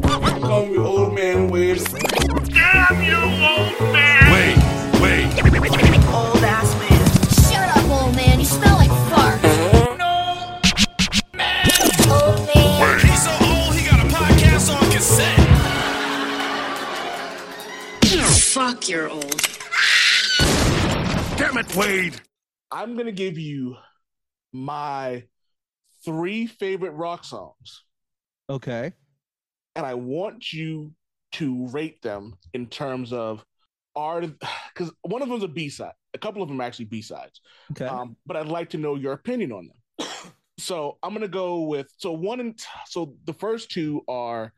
Call me old man Wade. Damn you, old man! Wait, wait. Old ass man. Shut up, old man. You smell like fart. No! man. Old man. He's so old, he got a podcast on cassette. Fuck, you're old. Damn it, Wade. I'm gonna give you my three favorite rock songs, Okay. And I want you to rate them in terms of are because one of them's a B side, a couple of them are actually B sides. Okay. Um, but I'd like to know your opinion on them. so I'm gonna go with so one and so the first two are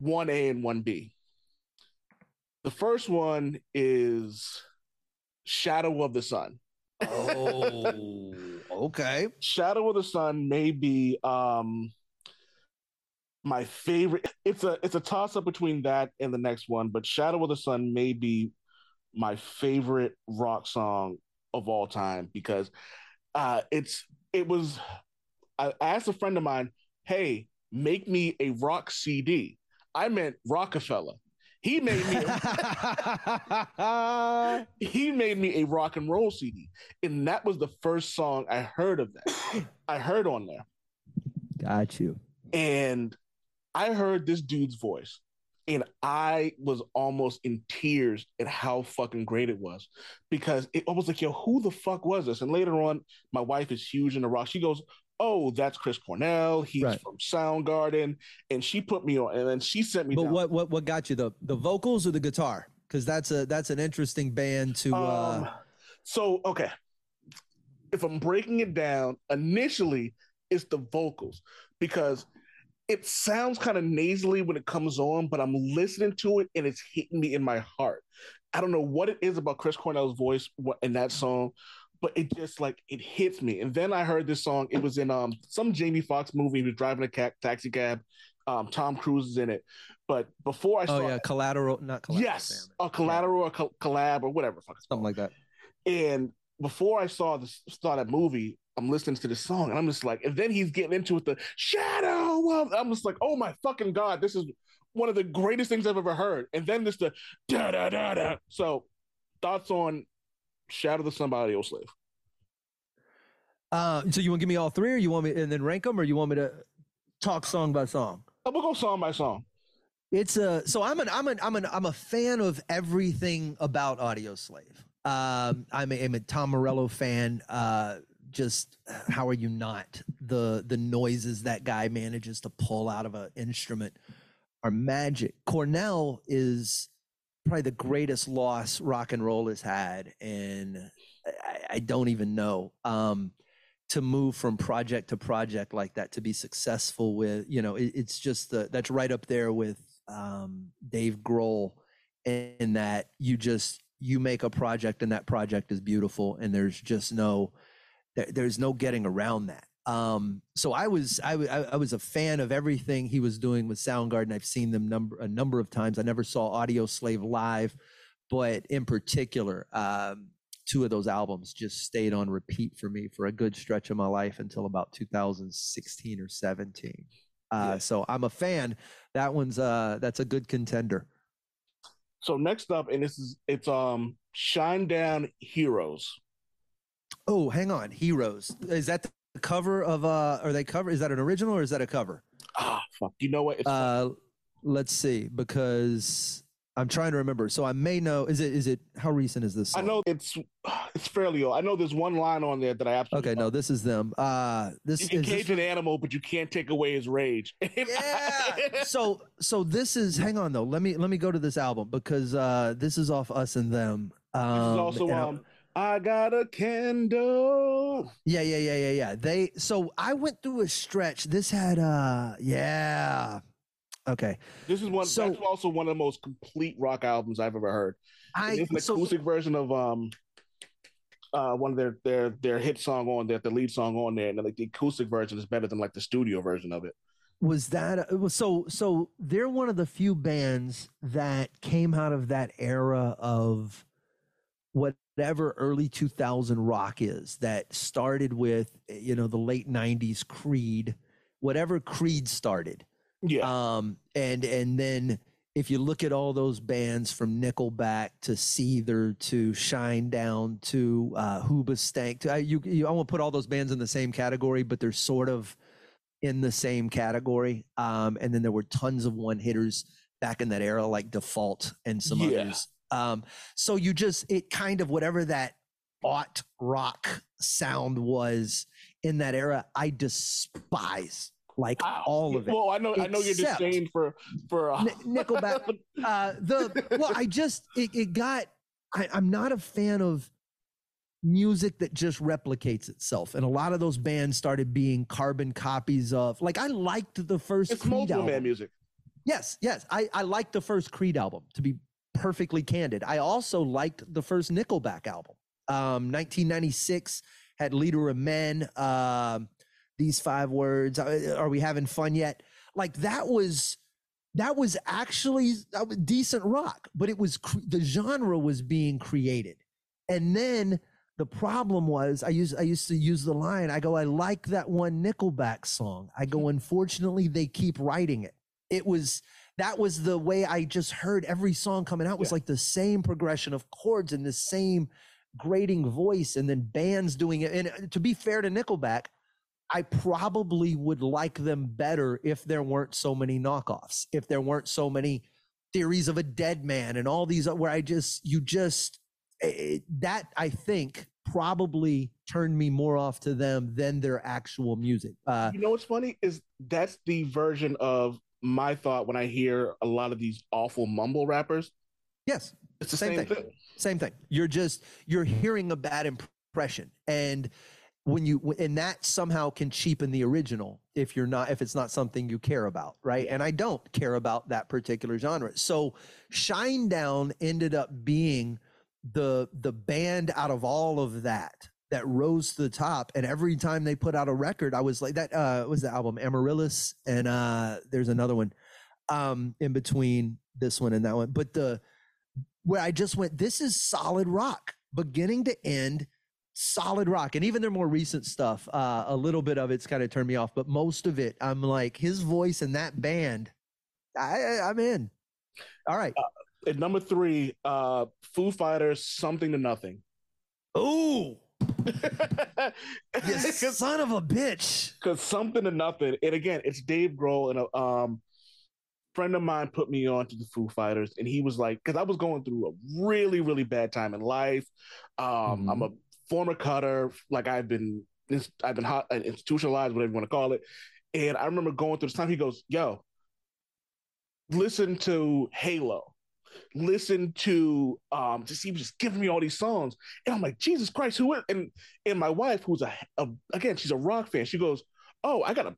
one A and one B. The first one is Shadow of the Sun. oh, okay. Shadow of the Sun may be um my favorite. It's a it's a toss up between that and the next one, but Shadow of the Sun may be my favorite rock song of all time because uh it's it was I asked a friend of mine, "Hey, make me a rock CD." I meant Rockefeller. He made me A, he made me a rock and roll CD, and that was the first song I heard of that. I heard on there, Got you. and I heard this dude's voice, and I was almost in tears at how fucking great it was, because it was like, yo, who the fuck was this? And later on, my wife is huge in the rock. She goes, "Oh, that's Chris Cornell. He's Right. from Soundgarden," and she put me on, and then she sent me. But down. what what what got you the the vocals or the guitar? Because that's a that's an interesting band to. uh Um, so okay, if I'm breaking it down, initially it's the vocals because it sounds kind of nasally when it comes on, but I'm listening to it and it's hitting me in my heart. I don't know what it is about Chris Cornell's voice in that song, but it just like it hits me. And then I heard this song. It was in um some Jamie Foxx movie. He was driving a ca- taxi cab. Um, Tom Cruise is in it. But before I saw, oh yeah, collateral, not collateral. yes, a collateral or co- collab or whatever. something like that. and before I saw this saw that movie, I'm listening to the song and I'm just like, and then he's getting into it, the shadow of I'm just like, oh my fucking god, this is one of the greatest things I've ever heard. And then this the da da da da. So thoughts on Shadow of the Sun by Audioslave. Uh, so you want to give me all three, or you want me and then rank them, or you want me to talk song by song? I'm gonna go song by song. It's a so I'm an I'm an I'm an I'm a fan of everything about Audioslave. Um, I'm a, I'm a Tom Morello fan. Uh, just how are you not? The the noises that guy manages to pull out of an instrument are magic. Cornell is probably the greatest loss rock and roll has had, and I, I don't even know. Um, to move from project to project like that to be successful with you know it, it's just the, that's right up there with um, Dave Grohl in that you just you make a project and that project is beautiful and there's just no there, there's no getting around that. Um, so I was I, w- I- I was I was a fan of everything he was doing with Soundgarden. I've seen them number a number of times. I never saw Audioslave live but in particular um, two of those albums just stayed on repeat for me for a good stretch of my life until about 2016 or 17 uh, Yeah. so i'm a fan. That one's uh that's a good contender. So next up, and this is it's um Shinedown Heroes. Oh hang on. Heroes. Is that the cover of uh are they cover is that an original or is that a cover? Ah, fuck. You know what? It's uh let's see because i'm trying to remember. So i may know is it is it how recent is this I know it's it's fairly old. I know there's one line on there that I absolutely okay no this is them. Uh this You can is this cage an animal, but you can't take away his rage. yeah. So so this is hang on though. Let me let me go to this album because uh this is off us and them. Um This is also um I got a candle. yeah yeah yeah yeah yeah they so i went through a stretch this had uh yeah okay This is one So- that's also one of the most complete rock albums I've ever heard. i It's an so, acoustic version of um uh one of their their their hit song on there, the lead song on there, and like the acoustic version is better than like the studio version of it. was that it was so so they're one of the few bands that came out of that era of whatever early 2000 rock is that started with you know the late 90s creed whatever creed started Yeah. Um, and and then if you look at all those bands from Nickelback to Seether to Shinedown to uh, Hoobastank, to, uh, you, you I won't put all those bands in the same category, but they're sort of in the same category. Um, and then there were tons of one hitters back in that era, like Default and some Yeah. others. Um, so you just it kind of whatever that aught rock sound was in that era, I despise like all of it. Well, I know I know you're disdain for for uh, Ni- Nickelback. uh, the well, I just it, it got. I, I'm not a fan of music that just replicates itself, and a lot of those bands started being carbon copies of. Like I liked the first it's Creed album. man music. Yes, yes, I I liked the first Creed album. To be perfectly candid, I also liked the first Nickelback album. Um, 1996 had Leader of Men. Um, these five words. uh, Are we having fun yet? Like that was that was actually that was decent rock, but it was the genre was being created, and then the problem was I used I used to use the line I go I like that one Nickelback song I go unfortunately they keep writing it it was that was the way I just heard every song coming out was Yeah. like the same progression of chords and the same grating voice and then bands doing it and uh, to be fair to Nickelback I probably would like them better if there weren't so many knockoffs, if there weren't so many theories of a dead man and all these where I just, you just, eh, that I think probably turned me more off to them than their actual music. Uh, You know what's funny is that's the version of my thought when I hear a lot of these awful mumble rappers. yes, It's the Same same, thing. thing. same thing. You're just, you're hearing a bad impression. And when you, and that somehow can cheapen the original if you're not, if it's not something you care about. Right. And I don't care about that particular genre. So Shinedown ended up being the, the band out of all of that that rose to the top. And every time they put out a record, I was like, that uh, was the album Amaryllis. And uh, there's another one um, in between this one and that one. But the, where I just went, this is solid rock, beginning to end, solid rock. And even their more recent stuff, uh, a little bit of it's kind of turned me off, but most of it, I'm like, his voice and that band, I, I- I'm in. All right. At number three, uh, Foo Fighters, something to nothing. Ooh, you son of a bitch. Because something to nothing, and again, it's Dave Grohl and a um, friend of mine put me on to the Foo Fighters, and he was like, because I was going through a really, really bad time in life. Um, I'm a former cutter, like I've been, I've been hot, institutionalized, whatever you want to call it. And I remember going through this time. He goes, "Yo, listen to Halo." Listen to um just he was just giving me all these songs. And i'm like jesus christ who is and and my wife who's a, a again she's a rock fan she goes oh i got a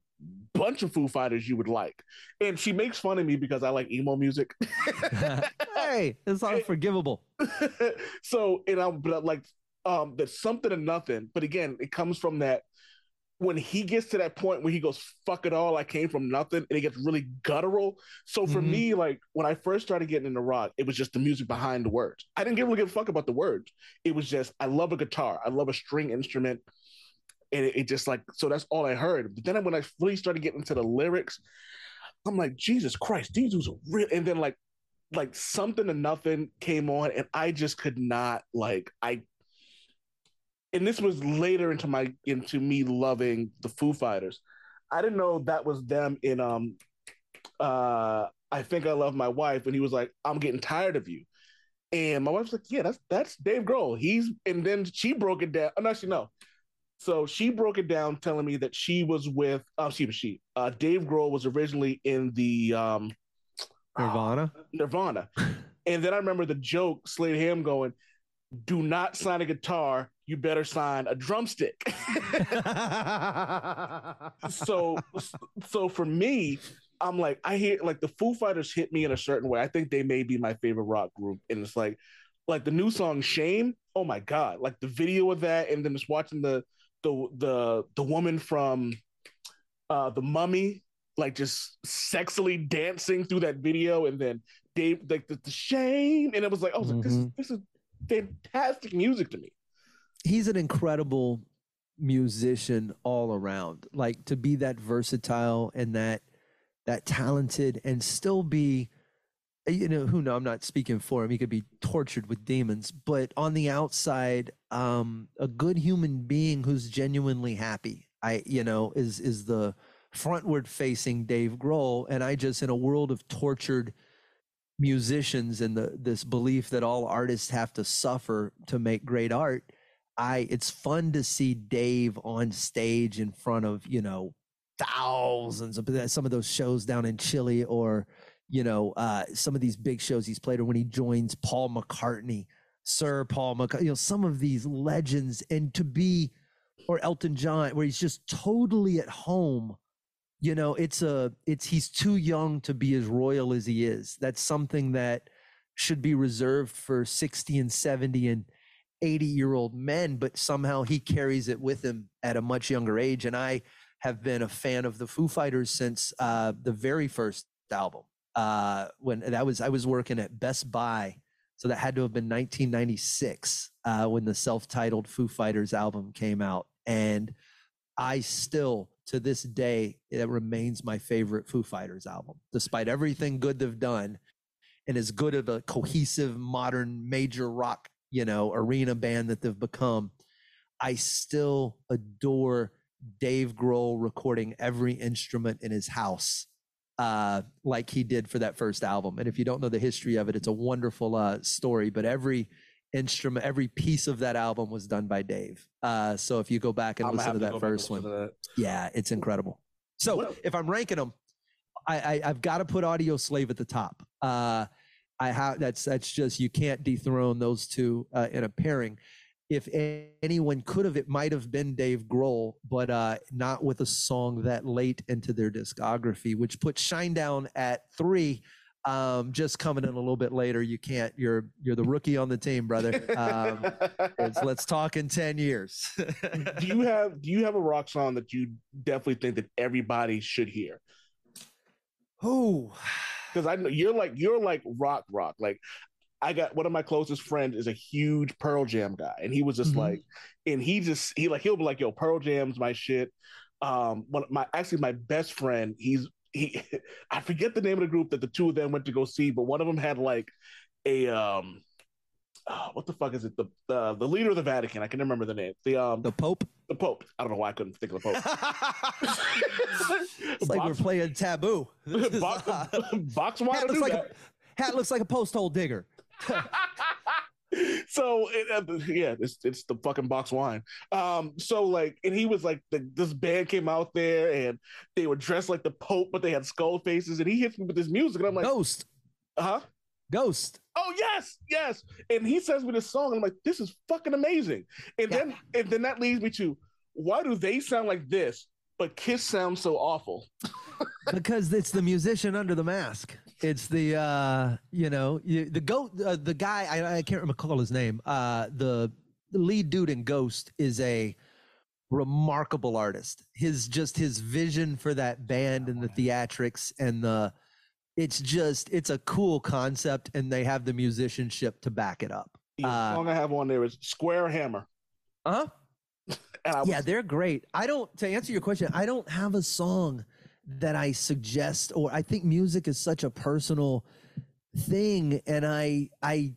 bunch of foo fighters you would like. And she makes fun of me because i like emo music. Hey, it's unforgivable. so and i'm but like um there's something and nothing but again it comes from that when he gets to that point where he goes fuck it all i came from nothing and it gets really guttural. So for Mhm. me like when i first started getting into rock it was just the music behind the words. I didn't really give a fuck about the words. It was just i love a guitar. I love a string instrument. And it, it just like so that's all i heard. But then when i really started getting into the lyrics i'm like jesus christ these was real. And then like like something to nothing came on and i just could not like i and this was later into my into me loving the Foo Fighters. I didn't know that was them in um uh I think I love my wife and he was like I'm getting tired of you. And my wife's like, "Yeah, that's that's Dave Grohl. He's and then she broke it down. Oh, no, she no. So she broke it down telling me that she was with oh she was she. Uh Dave Grohl was originally in the um Nirvana. Nirvana. and then I remember the joke, Slade Ham going, do not sign a guitar, you better sign a drumstick. so so for me, I'm like, I hear like the Foo Fighters hit me in a certain way. I think they may be my favorite rock group. And it's like like the new song Shame. Oh my God. Like the video of that, and then just watching the the the the woman from uh the mummy like just sexily dancing through that video and then Dave like the, the shame and it was like I was like this is this is fantastic music to me. he's an incredible musician all around. Like to be that versatile and that that talented and still be you know who know i'm not speaking for him. He could be tortured with demons but on the outside um a good human being who's genuinely happy i you know is is the frontward facing dave grohl. And i just in a world of tortured musicians and the this belief that all artists have to suffer to make great art i it's fun to see dave on stage in front of you know thousands of some of those shows down in chile or you know uh some of these big shows he's played or when he joins paul mccartney sir paul mccartney you know some of these legends and to be or elton john where he's just totally at home you know it's a it's he's too young to be as royal as he is. That's something that should be reserved for 60 and 70 and 80 year old men but somehow he carries it with him at a much younger age and i have been a fan of the foo fighters since uh, the very first album uh, when that was i was working at best buy so that had to have been 1996 uh, when the self-titled foo fighters album came out and i still to this day, it remains my favorite Foo Fighters album, despite everything good they've done, and as good of a cohesive modern major rock, you know, arena band that they've become. I still adore Dave Grohl recording every instrument in his house, uh, like he did for that first album. And if you don't know the history of it, it's a wonderful uh, story. But every instrument, every piece of that album was done by Dave. Uh, so if you go back and I'm listen to that go back and first one, that. yeah, it's incredible. So What- if I'm ranking them, I, I I've got to put Audioslave at the top. Uh, I have that's that's just you can't dethrone those two uh, in a pairing. If anyone could have, it might have been Dave Grohl, but uh, not with a song that late into their discography, which puts Shinedown at three. Um, just coming in a little bit later, you can't. You're you're the rookie on the team, brother. Um, let's talk in ten years. do you have do you have a rock song that you definitely think that everybody should hear? Who? Because I know you're like you're like rock rock. Like I got one of my closest friends is a huge Pearl Jam guy, and he was just Mhm. like, and he just he like he'll be like, yo, Pearl Jam's my shit. Um, one of my actually my best friend, he's he I forget the name of the group that the two of them went to go see, but one of them had like a um. oh, what the fuck is it? The, the the leader of the Vatican. I can remember the name. The um the Pope. the Pope. I don't know why I couldn't think of the Pope. it's like we're playing taboo. box, box wine hat, looks like a, hat looks like a post hole digger. So it, uh, yeah, it's it's the fucking box wine. Um, so like, and he was like, the, this band came out there and they were dressed like the Pope, but they had skull faces, and he hits me with this music, and I'm like, Ghost. huh? Ghost. Oh yes, yes. And he sends me this song, and I'm like, this is fucking amazing. And Yeah. then and then that leads me to why do they sound like this, but Kiss sounds so awful? because it's the musician under the mask. It's the uh, you know you, the goat uh, the guy I, I can't recall his name. Uh, the, the lead dude in Ghost is a remarkable artist. His just his vision for that band and the theatrics and the it's just it's a cool concept and they have the musicianship to back it up. The Uh, song I have on there is Square Hammer. Uh huh. And I was, yeah they're great i don't to answer your question i don't have a song that i suggest or i think music is such a personal thing and i i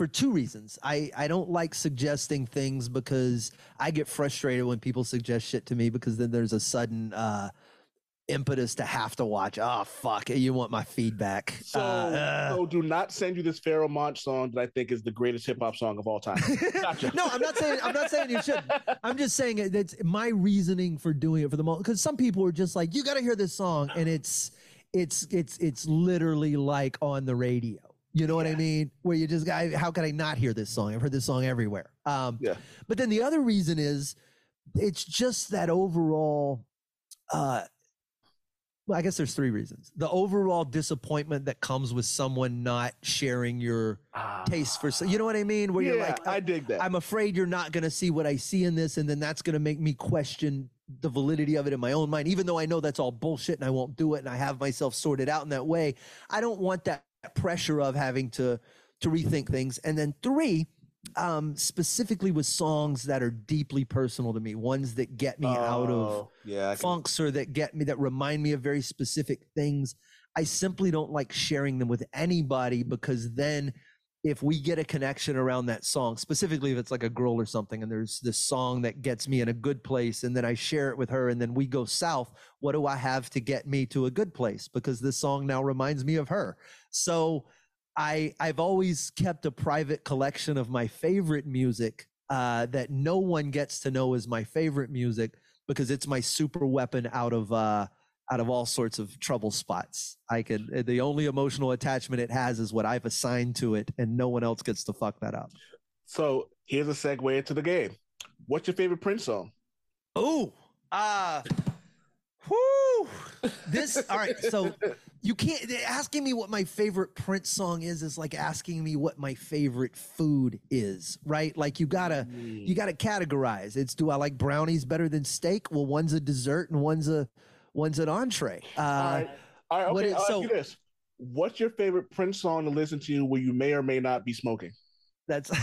for two reasons. I i don't like suggesting things because i get frustrated when people suggest shit to me because then there's a sudden uh impetus to have to watch oh fuck you want my feedback So, Uh, so do not send you this Pharoahe Monch song that I think is the greatest hip hop song of all time. Gotcha. no, I'm not saying I'm not saying you should. I'm just saying that's my reasoning for doing it for the moment. Because some people are just like, you got to hear this song, and it's it's it's it's literally like on the radio. You know what I mean? Where you just got, how can I not hear this song? I've heard this song everywhere. Um, Yeah. But then the other reason is, it's just that overall. Uh, well, I guess there's three reasons. The overall disappointment that comes with someone not sharing your ah. taste for, you know what I mean? Where yeah, you're like, I dig that. I'm afraid you're not going to see what I see in this, and then that's going to make me question the validity of it in my own mind. Even though I know that's all bullshit and I won't do it, and I have myself sorted out in that way, I don't want that pressure of having to to rethink things. And then three, um, specifically with songs that are deeply personal to me, ones that get me out of Oh, yeah. Funks or that get me that remind me of very specific things. I simply don't like sharing them with anybody because then if we get a connection around that song, specifically if it's like a girl or something, and there's this song that gets me in a good place, and then I share it with her, and then we go south, what do I have to get me to a good place? Because this song now reminds me of her. So I I've always kept a private collection of my favorite music uh, that no one gets to know is my favorite music because it's my super weapon out of uh, out of all sorts of trouble spots. I can uh, the only emotional attachment it has is what I've assigned to it, and no one else gets to fuck that up. So here's a segue into the game. What's your favorite Prince song? Oh, uh, whoo! This all right. So you can't asking me what my favorite Prince song is is like asking me what my favorite food is, right? Like you gotta you gotta categorize. It's do I like brownies better than steak? Well, one's a dessert and one's a one's an entree. Uh, All right. All right. Okay. is- I'll so- ask you this. What's your favorite Prince song to listen to where you may or may not be smoking? That's do,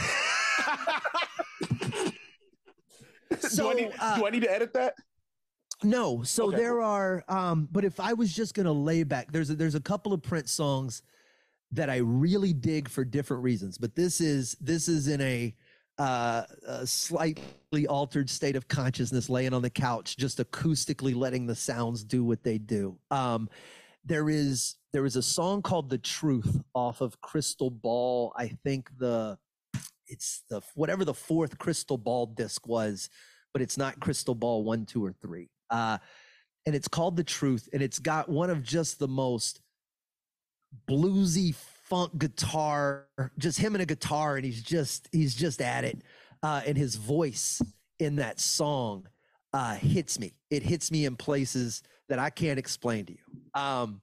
so. I need, uh, do I need to edit that? No, so Okay, there are um but if I was just going to lay back there's a, there's a couple of Prince songs that I really dig for different reasons, but this is this is in a uh a slightly altered state of consciousness laying on the couch just acoustically letting the sounds do what they do. Um there is there is a song called The Truth off of Crystal Ball. I think the it's the whatever the fourth Crystal Ball disc was, but it's not Crystal Ball 1 2 or 3 uh, and it's called the truth and it's got one of just the most bluesy funk guitar just him and a guitar and he's just he's just at it uh, and his voice in that song uh, hits me. It hits me in places that i can't explain to you. Um,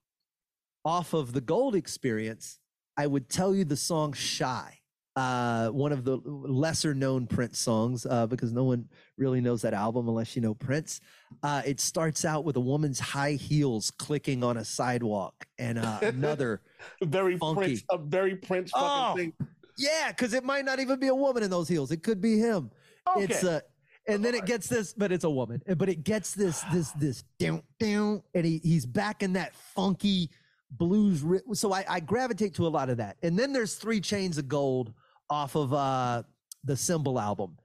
off of the gold experience i would tell you the song shy uh, one of the lesser known Prince songs uh, because no one really knows that album unless you know Prince. Uh, it starts out with a woman's high heels clicking on a sidewalk and uh, another. Very Funky. Prince, a very Prince fucking Oh, thing. yeah, because it might not even be a woman in those heels. It could be him. Okay. It's uh, and then it gets this, but it's a woman. But it gets this, this, this down, down, and he he's back in that funky blues. ri- So I, I gravitate to a lot of that. And then there's Three Chains of Gold off of uh the Symbol album,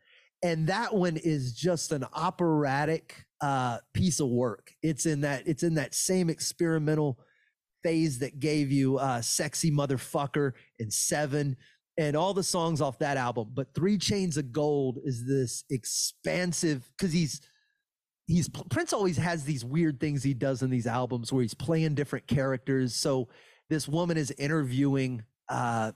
and that one is just an operatic uh piece of work. It's in that it's in that same experimental phase that gave you uh sexy motherfucker and seven and all the songs off that album. But three chains of gold is this expansive because he's he's prince always has these weird things he does in these albums where he's playing different characters. So this woman is interviewing uh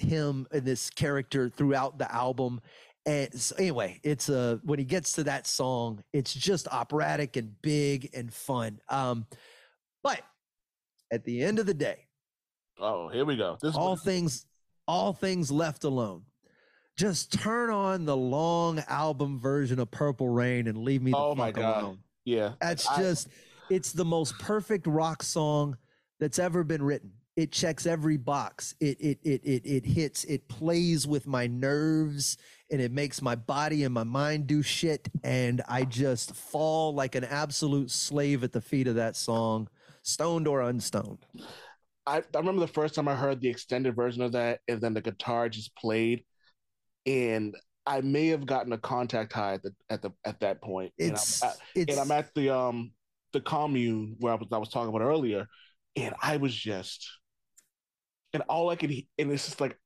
him and this character throughout the album and so anyway it's a when he gets to that song it's just operatic and big and fun um but at the end of the day Oh, here we go. This all what- things all things left alone just turn on the long album version of purple rain and leave me the Oh fuck my God. alone yeah. that's I- just it's the most perfect rock song that's ever been written it checks every box it it it it, it hits it plays with my nerves and it makes my body and my mind do shit and i just fall like an absolute slave at the feet of that song stoned or unstoned I, I remember the first time I heard the extended version of that, and then the guitar just played, and I may have gotten a contact high at the at the at that point. And I'm it's at- it's and I'm at the um the commune where I was I was talking about earlier, and I was just, and all I could and it's just like,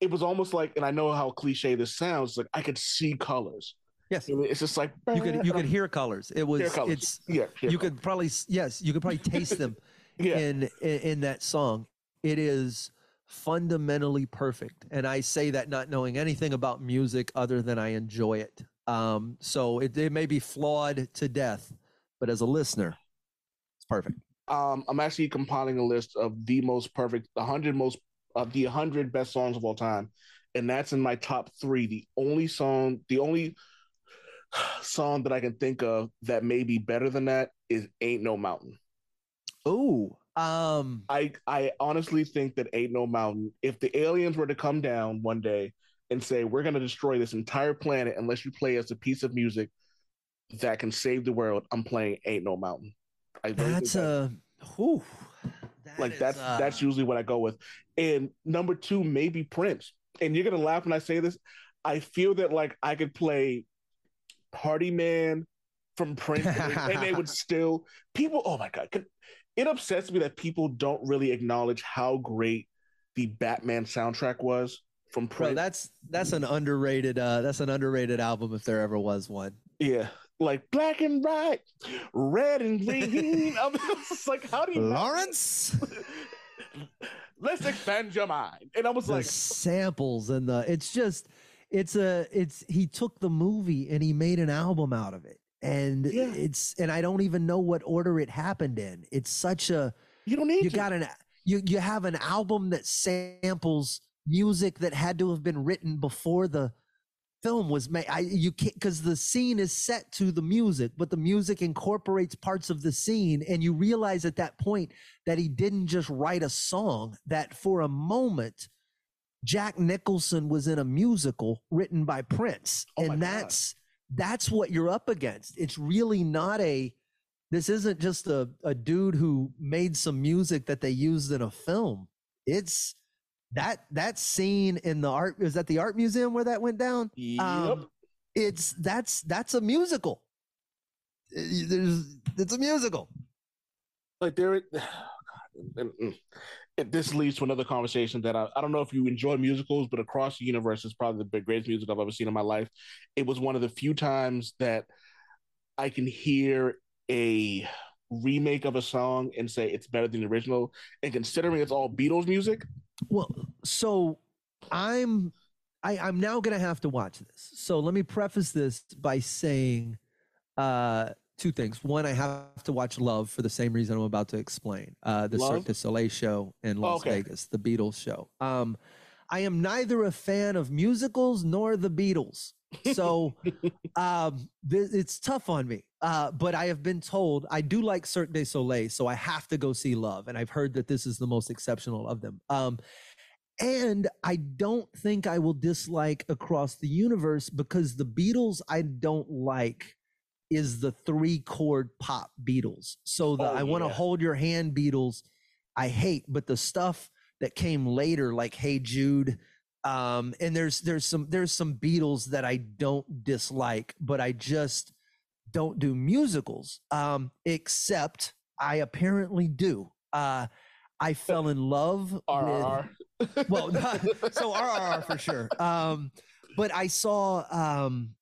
it was almost like, and I know how cliche this sounds, like I could see colors. yes And it's just like you could you could hear colors it was colors. it's yeah, you colors. could probably yes you could probably taste them yeah. in, in in that song it is fundamentally perfect and i say that not knowing anything about music other than i enjoy it um so it, it may be flawed to death but as a listener it's perfect um, I'm actually compiling a list of the most perfect, the hundred most of the hundred best songs of all time, and that's in my top three. The only song, the only song that I can think of that may be better than that is "Ain't No Mountain." oh um I I honestly think that "Ain't No Mountain," if the aliens were to come down one day and say, We're gonna destroy this entire planet unless you play us a piece of music that can save the world, I'm playing Ain't No Mountain. I really think That's that- a whew, that like is, that's uh, that's usually what I go with. And number two, maybe Prince. And you're gonna laugh when I say this. I feel that like I could play Party Man from Prince, and, they, and they would still people. Oh my god, it upsets me that people don't really acknowledge how great the Batman soundtrack was from bro. Prince. That's that's an underrated. uh That's an underrated album if there ever was one. yeah, like black and white, red and green. I'm just like, how do you? Lawrence, Let's expand your mind. And I was the like, samples and the it's just it's a it's he took the movie and he made an album out of it and Yeah. it's and i don't even know what order it happened in it's such a you don't need you to. got an you you have an album that samples music that had to have been written before the film was made i you can't because the scene is set to the music but the music incorporates parts of the scene and you realize at that point that he didn't just write a song that for a moment jack nicholson was in a musical written by prince. Oh and God. that's that's what you're up against. It's really not a this isn't just a, a dude who made some music that they used in a film. It's that that scene in the art is that the art museum where that went down? Yep. um, it's that's that's a musical. Uh, there's it's a musical. Like there and this leads to another conversation that I, I don't know if you enjoy musicals but across the universe is probably the greatest music i've ever seen in my life. It was one of the few times that i can hear a remake of a song and say it's better than the original. And considering it's all beatles music Well, so I'm I, I'm now gonna have to watch this. So let me preface this by saying uh two things. One, I have to watch Love for the same reason I'm about to explain. Uh the Love? Cirque du Soleil show in Las Okay. Vegas, the Beatles show. Um I am neither a fan of musicals nor the Beatles. So um th- it's tough on me. Uh but I have been told I do like Cirque du Soleil, so I have to go see Love and I've heard that this is the most exceptional of them. Um and I don't think I will dislike Across the Universe because the Beatles I don't like is the three chord pop Beatles. So the Oh, I want to yeah. hold your hand Beatles I hate, but the stuff that came later like Hey Jude um and there's there's some there's some Beatles that I don't dislike, but I just don't do musicals um except I apparently do. Uh I fell in love with RRR. well, so RRR for sure. Um, but I saw um,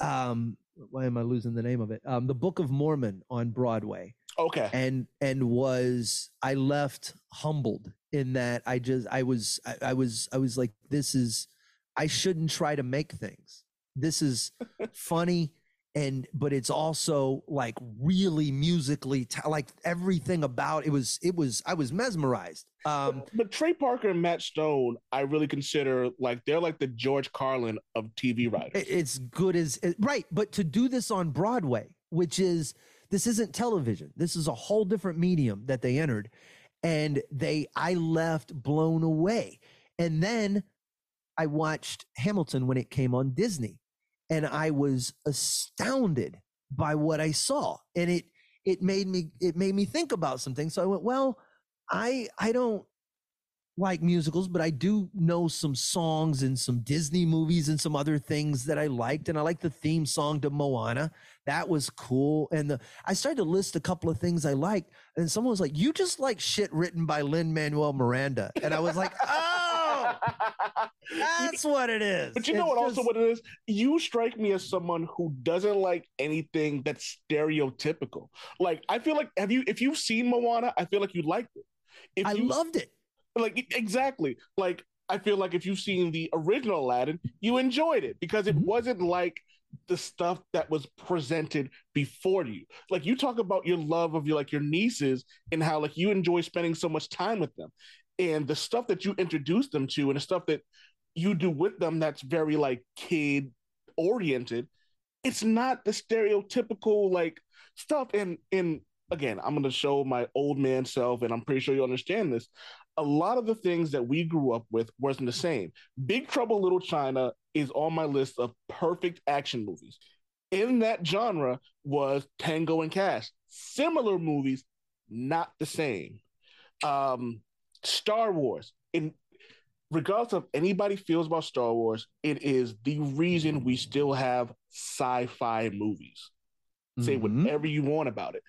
um, why am I losing the name of it? Um, the Book of Mormon on Broadway, okay and and was I left humbled in that I just I was I, I was I was like this is I shouldn't try to make things. This is funny and but it's also like really musically ta- like everything about it was it was I was mesmerized. Um but Trey Parker and Matt Stone, I really consider like they're like the George Carlin of TV writers. it's good as it- right but to do this on broadway which is this isn't television. This is a whole different medium that they entered and they i left blown away. And then i watched hamilton when it came on disney and i was astounded by what i saw. And it it made me it made me think about some things. So i went well i i don't like musicals, but I do know some songs and some Disney movies and some other things that I liked. And I like the theme song to Moana. That was cool. And the, I started to list a couple of things I liked. And someone was like, You just like shit written by Lin Manuel Miranda. And I was like, Oh, that's what it is. But you know It's what? Also, what it is, you strike me as someone who doesn't like anything that's stereotypical. Like, I feel like have you if you've seen Moana, I feel like you liked it. If I you loved it. Like exactly like I feel like if you've seen the original Aladdin, you enjoyed it because it Mhm. wasn't like the stuff that was presented before you. Like you talk about your love of your like your nieces and how like you enjoy spending so much time with them. And the stuff that you introduce them to and the stuff that you do with them that's very like kid oriented, it's not the stereotypical like stuff in in again, I'm going to show my old man self, and I'm pretty sure you understand this. A lot of the things that we grew up with wasn't the same. Big Trouble Little China is on my list of perfect action movies. In that genre was Tango and Cash. Similar movies, not the same. Um, Star Wars. In regardless of anybody feels about Star Wars, it is the reason we still have sci-fi movies. Say Mhm. whatever you want about it.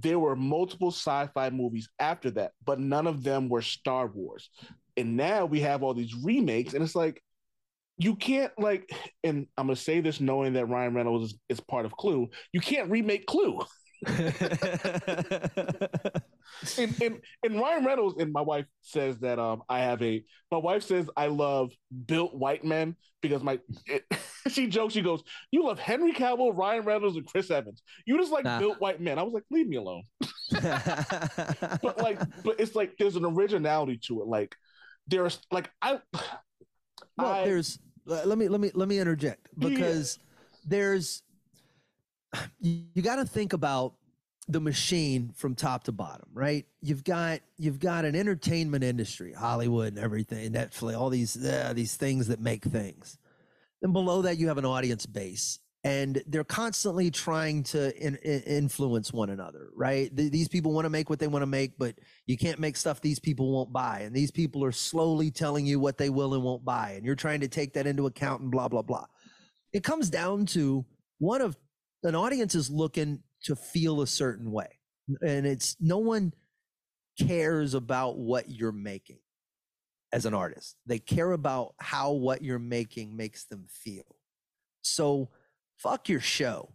There were multiple sci-fi movies after that, but none of them were Star Wars. And now we have all these remakes, and it's like you can't like. And I'm gonna say this knowing that Ryan Reynolds is, is part of Clue. You can't remake Clue. and, and and Ryan Reynolds and my wife says that um I have a my wife says I love built white men because my it, she jokes she goes you love Henry Cavill Ryan Reynolds and Chris Evans you just like Nah. built white men I was like leave me alone but like but it's like there's an originality to it like there's like I well, I- there's let me let me let me interject Yeah. because there's you, got to think about the machine from top to bottom, right? You've got you've got an entertainment industry, Hollywood and everything, Netflix, all these uh, these things that make things. Then below that, you have an audience base, and they're constantly trying to in, in- influence one another, right? Th- these people want to make what they want to make, but you can't make stuff these people won't buy, and these people are slowly telling you what they will and won't buy, and you're trying to take that into account and blah blah blah. It comes down to one of an audience is looking to feel a certain way, and it's no one cares about what you're making as an artist. They care about how what you're making makes them feel. So fuck your show.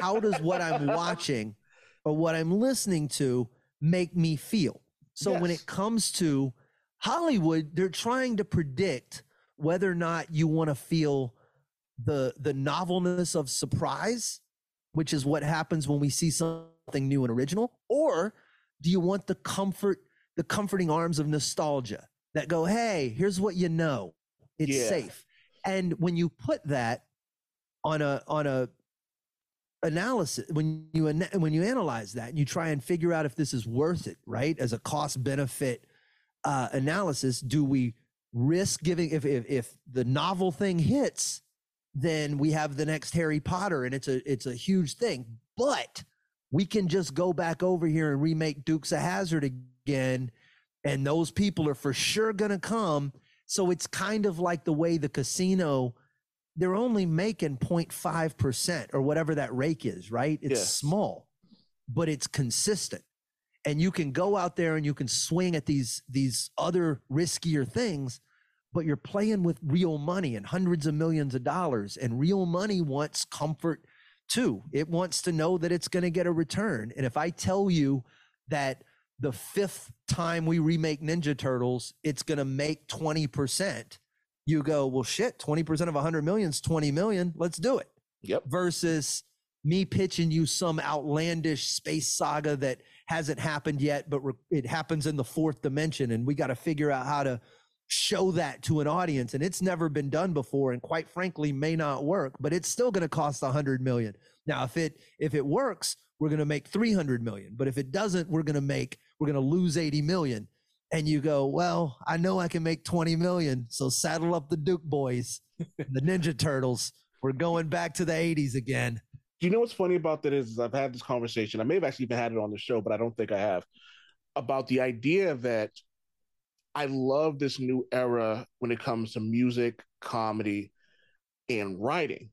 How does what I'm watching or what I'm listening to make me feel? So when it comes to Hollywood, they're trying to predict whether or not you want to feel the the novelness of surprise, which is what happens when we see something new and original, or do you want the comfort, the comforting arms of nostalgia that go, "Hey, here's what you know. It's Yeah. safe." And when you put that on a on a analysis when you when you analyze that and you try and figure out if this is worth it right as a cost benefit uh, analysis do we risk giving if, if if the novel thing hits then we have the next harry potter and it's a it's a huge thing but we can just go back over here and remake dukes of hazzard again and those people are for sure going to come so it's kind of like the way the casino they're only making 0.5% or whatever that rake is, right? It's small, but it's consistent. And you can go out there and you can swing at these these other riskier things, but you're playing with real money and hundreds of millions of dollars and real money wants comfort too. It wants to know that it's going to get a return. And if I tell you that the fifth time we remake Ninja Turtles, it's going to make 20%, you go, well, shit, 20% of 100 million is 20 million. Let's do it. Yep. Versus me pitching you some outlandish space saga that hasn't happened yet, but it happens in the fourth dimension. And we got to figure out how to show that to an audience. And it's never been done before. And quite frankly, may not work, but it's still going to cost 100 million. Now, if it, if it works, we're going to make 300 million. But if it doesn't, we're going to make, we're going to lose 80 million and you go, well, I know I can make 20 million. So saddle up the Duke boys, the Ninja Turtles. We're going back to the 80s again. Do you know what's funny about that is, is I've had this conversation. I may have actually even had it on the show, but I don't think I have. About the idea that I love this new era when it comes to music, comedy, and writing,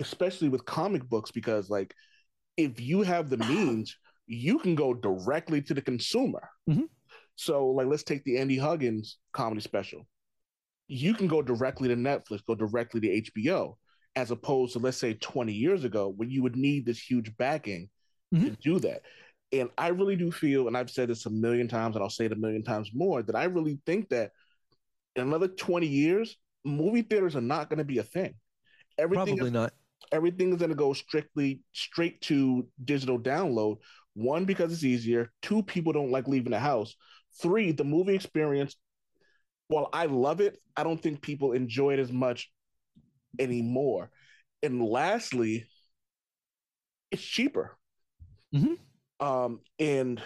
especially with comic books, because like if you have the means, you can go directly to the consumer. Mhm. So, like, let's take the Andy Huggins comedy special. You can go directly to Netflix, go directly to HBO as opposed to let's say 20 years ago when you would need this huge backing to Mhm. do that and i really do feel and i've said this a million times and i'll say it a million times more that i really think that in another 20 years movie theaters are not going to be a thing. Everything Probably is, not. everything is going to go strictly straight to digital download. One because it's easier. Two people don't like leaving the house. Three the movie experience while i love it i don't think people enjoy it as much anymore. And lastly it's cheaper. Mhm. Um, and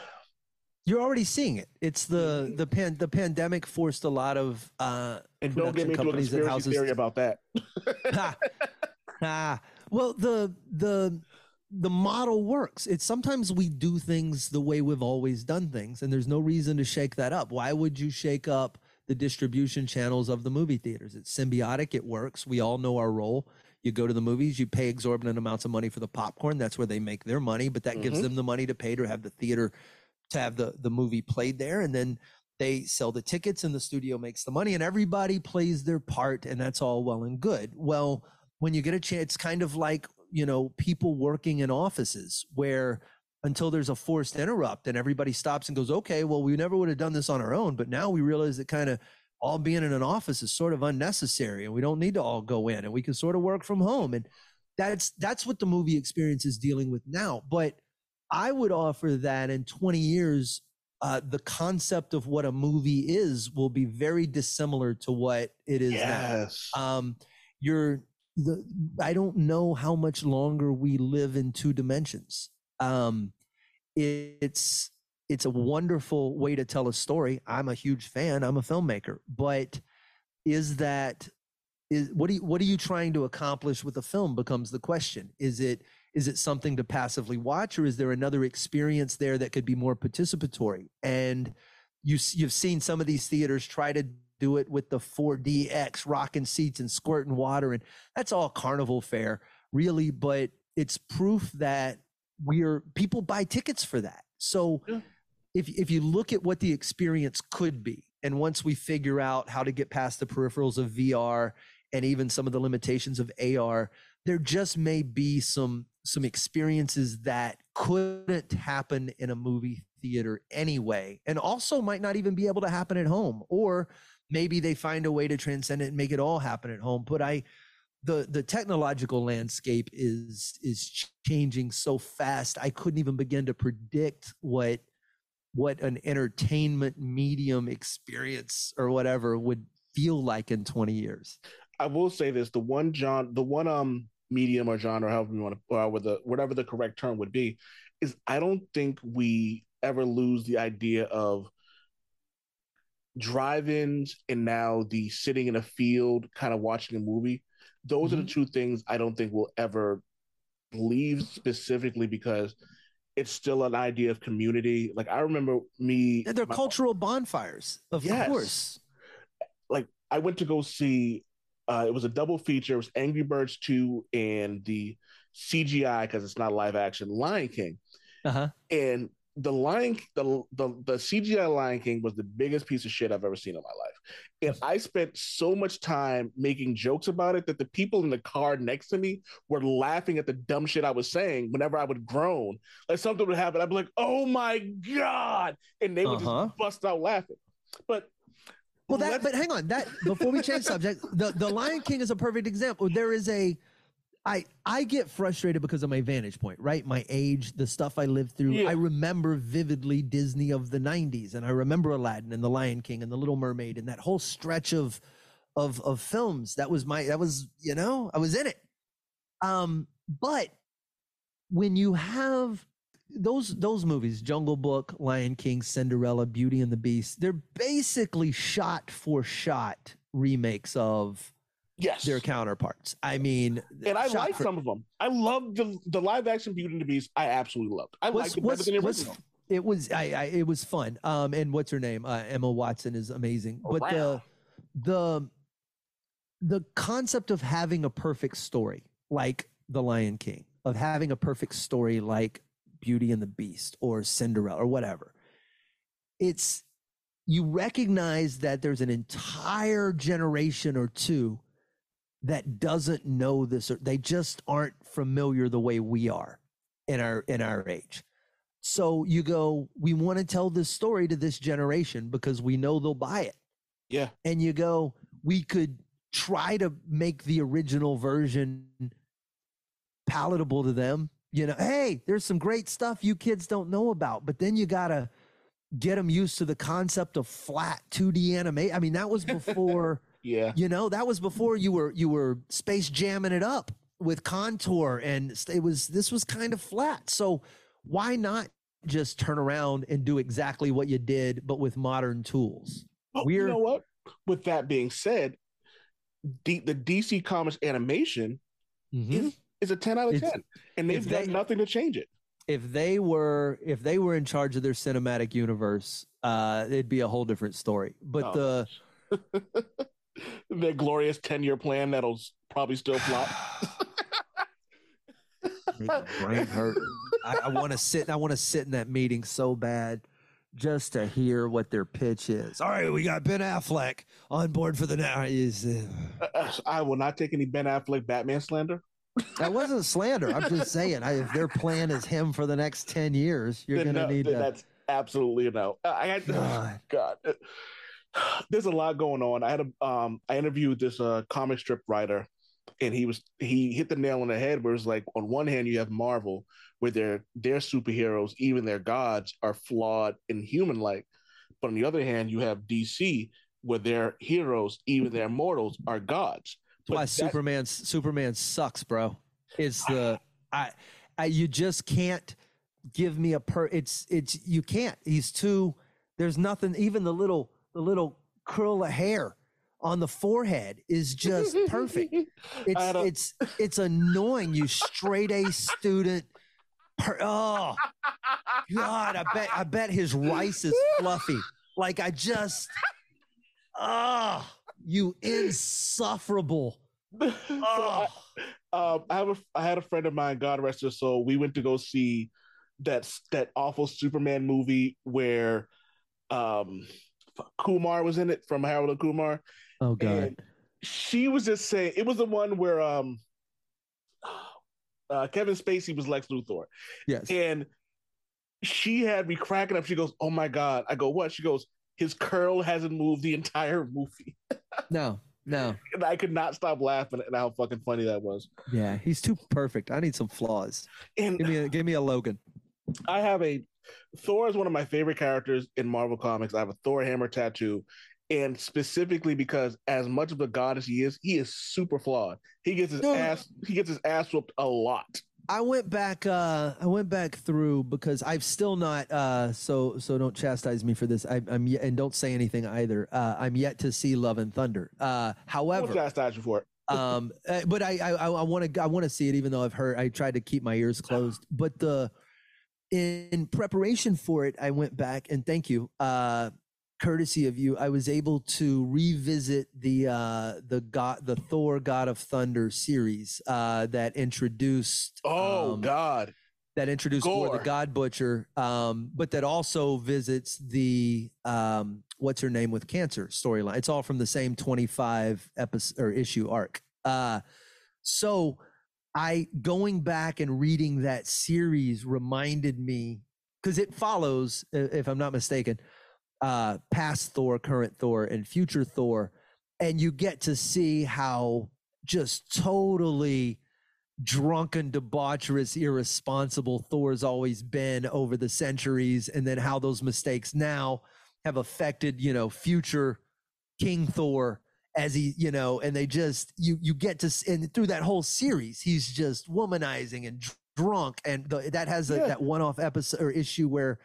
You're already seeing it. It's the the pan the pandemic forced a lot of uh and don't get Production me into a companies and conspiracy houses- theory about that. ah, ha. Well, the the the model works. It's sometimes we do things the way we've always done things, and there's no reason to shake that up. Why would you shake up the distribution channels of the movie theaters? It's symbiotic. It works. We all know our role. You go to the movies, you pay exorbitant amounts of money for the popcorn. That's where they make their money, but that gives Mhm. them the money to pay to have the theater to have the the movie played there, and then they sell the tickets and the studio makes the money and everybody plays their part and that's all well and good well when you get a chance it's kind of like you know people working in offices where until there's a forced interrupt and everybody stops and goes okay well we never would have done this on our own but now we realize that kind of all being in an office is sort of unnecessary and we don't need to all go in and we can sort of work from home and that's that's what the movie experience is dealing with now but i would offer that in 20 years uh, the concept of what a movie is will be very dissimilar to what it is now. yes. Um, you're the I don't know how much longer we live in two dimensions. Um, it's it's a wonderful way to tell a story. I'm a huge fan. I'm a filmmaker, but is that is what do you, what are you trying to accomplish with a film becomes the question. Is it is it something to passively watch or is there another experience there that could be more participatory and you you've seen some of these theaters try to do it with the 4DX rocking seats and squirting water and that's all carnival fare really but it's proof that we're people buy tickets for that so Yeah. If if you look at what the experience could be and once we figure out how to get past the peripherals of VR and even some of the limitations of AR there just may be some some experiences that couldn't happen in a movie theater anyway and also might not even be able to happen at home or maybe they find a way to transcend it and make it all happen at home but i the the technological landscape is is changing so fast i couldn't even begin to predict what what an entertainment medium experience or whatever would feel like in 20 years I will say this: the one John, the one um medium or genre, however you want to, or with the whatever the correct term would be, is I don't think we ever lose the idea of drive-ins and now the sitting in a field, kind of watching a movie. Those are the two things I don't think we'll ever leave specifically because it's still an idea of community. Like I remember me, and they're my- cultural bonfires of Yes. course like I went to go see uh it was a double feature, it was Angry Birds 2 and the CGI because it's not live action Lion King. uh-huh And the Lion the, the the CGI Lion King was the biggest piece of shit I've ever seen in my life. And I spent so much time making jokes about it that the people in the car next to me were laughing at the dumb shit I was saying whenever I would groan. Like something would happen, I'd be like, "Oh my god!" and they would Uh-huh. just bust out laughing. But Well, that but hang on. That before we change subject, the the Lion King is a perfect example. There is a, I I get frustrated because of my vantage point, right? My age, the stuff I lived through. Yeah. I remember vividly Disney of the '90s, and I remember Aladdin and the Lion King and the Little Mermaid and that whole stretch of, of of films. That was my that was you know I was in it. Um, but when you have those those movies jungle book lion king cinderella beauty and the beast they're basically shot for shot remakes of yes, their counterparts i mean and I like for- some of them. I love the the live action Beauty and the Beast. I absolutely loved. I liked it better than the original. it was I, I it was fun um and what's her name uh, emma watson is amazing but the the the concept of having a perfect story like the lion king of having a perfect story like beauty and the beast or cinderella or whatever it's you recognize that there's an entire generation or two that doesn't know this or they just aren't familiar the way we are in our in our age. So you go we want to tell this story to this generation because we know they'll buy it. Yeah. and you go we could try to make the original version palatable to them you know hey there's some great stuff you kids don't know about. But then you gotta get them used to the concept of flat 2d anime i mean that was before Yeah. you know that was before you were you were space jamming it up with contour and it was this was kind of flat so why not just turn around and do exactly what you did, but with modern tools. Well, We're- you know what? With that being said, D- the DC Comics animation is, is a 10 out of It's- 10. And they've done they- nothing to change it. If they were if they were in charge of their cinematic universe, uh, it'd be a whole different story. But Oh. the Their glorious 10 year plan that'll probably still flop. Brain hurt. I, I want to sit. I want to sit in that meeting so bad, just to hear what their pitch is. All right, we got Ben Affleck on board for the now. Is uh, I will not take any Ben Affleck Batman slander. that wasn't slander? I'm just saying. I, if their plan is him for the next ten years, you're gonna no, need then to. That's absolutely a no. I had God. God. There's a lot going on. I had a um I interviewed this uh comic strip writer and he was he hit the nail on the head where it's like on one hand you have Marvel where their their superheroes, even their gods, are flawed and human like. But on the other hand, you have DC where their heroes, even their mortals, are gods. That's why that- Superman Superman sucks, bro. It's the I, I you just can't give me a per it's it's you can't. He's too there's nothing even the little the little curl of hair on the forehead is just perfect. It's it's it's annoying you straight A student per, oh god, I bet I bet his rice is fluffy. Like I just ah you insufferable. So I- Oh. um, I have a I had a friend of mine, God rest his soul. We went to go see that that awful Superman movie where um Kumar was in it from Harold and Kumar. Oh god. And she was just saying it was the one where um uh, Kevin Spacey was Lex Luthor, Yes. and she had me cracking up. She goes, "Oh my god!" I go, "What?" She goes, "His curl hasn't moved the entire movie," No. No. and I could not stop laughing at how fucking funny that was. Yeah, he's too perfect. I need some flaws. And Give me a give me a Logan. I have a Thor is one of my favorite characters in Marvel Comics. I have a Thor hammer tattoo, and specifically because as much of a god as he is, he is super flawed. He gets his No. ass he gets his ass whooped a lot. I went back uh I went back through because I've still not uh so so don't chastise me for this. I I'm yet, and don't say anything either. Uh I'm yet to see Love and Thunder. Uh however, chastise you for it. um uh, but I I I want to I want to see it even though I've heard I tried to keep my ears closed. But the in preparation for it, I went back and thank you. Uh courtesy of you, I was able to revisit the uh the God the Thor God of Thunder series uh that introduced Oh um, God. that introduced Gorr the God Butcher, um, but that also visits the um, what's her name with cancer storyline. It's all from the same twenty five episode or issue arc. Uh, so I going back and reading that series reminded me because it follows, if I'm not mistaken, uh, past Thor, current Thor, and future Thor, and you get to see how just totally drunken, debaucherous, irresponsible Thor's always been over the centuries, and then how those mistakes now have affected, you know, future King Thor as he, you know, and they just you you get to and through that whole series, he's just womanizing and drunk, and the, that has a, Yeah. that one off episode or issue where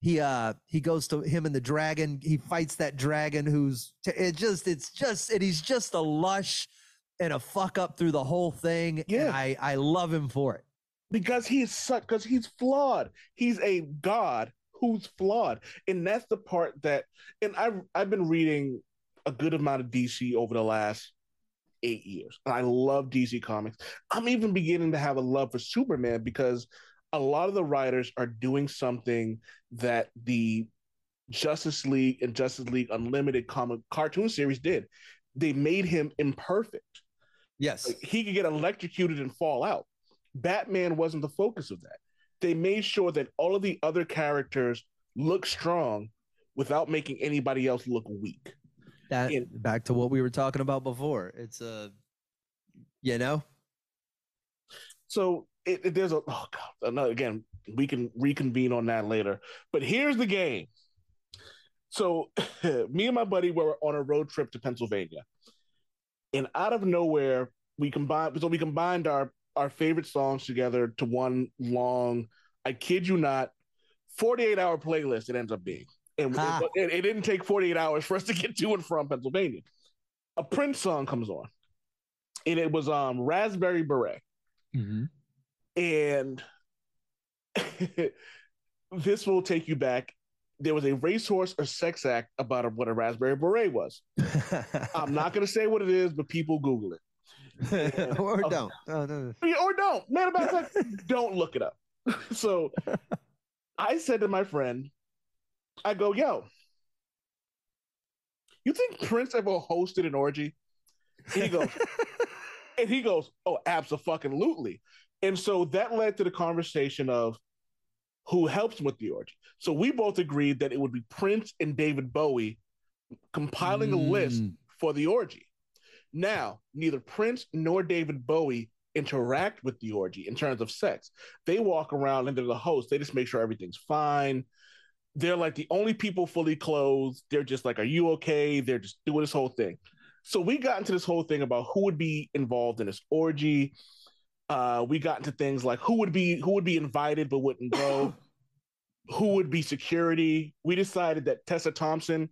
he uh he goes to him and the dragon he fights that dragon who's t- it just it's just and he's just a lush and a fuck up through the whole thing Yeah. and i i love him for it because he's such because he's flawed. He's a god who's flawed, and that's the part that. And I've I've been reading a good amount of DC over the last eight years, and I love DC comics. I'm even beginning to have a love for Superman because a lot of the writers are doing something that the Justice League and Justice League Unlimited comic cartoon series did. They made him imperfect. yes Like, he could get electrocuted and fall out. Batman wasn't the focus of that. They made sure that all of the other characters look strong without making anybody else look weak. That back to what we were talking about before it's a you know So it, it- there's a oh god another again we can reconvene on that later. But here's the game. So me and my buddy were on a road trip to Pennsylvania, and out of nowhere we combined. So we combined our our favorite songs together to one long. I kid you not, 48 hour playlist it ends up being. And Ah. it, it didn't take 48 hours for us to get to and from Pennsylvania. A Prince song comes on. And it was um Raspberry Beret. And this will take you back. There was a racehorse or sex act about what a raspberry beret was. I'm not going to say what it is, but people Google it. or Oh. don't. Oh, no. Or don't. Man, about fact, don't look it up. So I said to my friend, I go, yo, you think Prince ever hosted an orgy? And he goes, and he goes, oh, absolutely. And so that led to the conversation of who helps with the orgy. So we both agreed that it would be Prince and David Bowie compiling a list Mm. for the orgy. Now, neither Prince nor David Bowie interact with the orgy in terms of sex. They walk around and they're the host. They just make sure everything's fine. They're like the only people fully clothed. They're just like, Are you okay? They're just doing this whole thing. So we got into this whole thing about who would be involved in this orgy. Uh, we got into things like who would be who would be invited but wouldn't go, who would be security. We decided that Tessa Thompson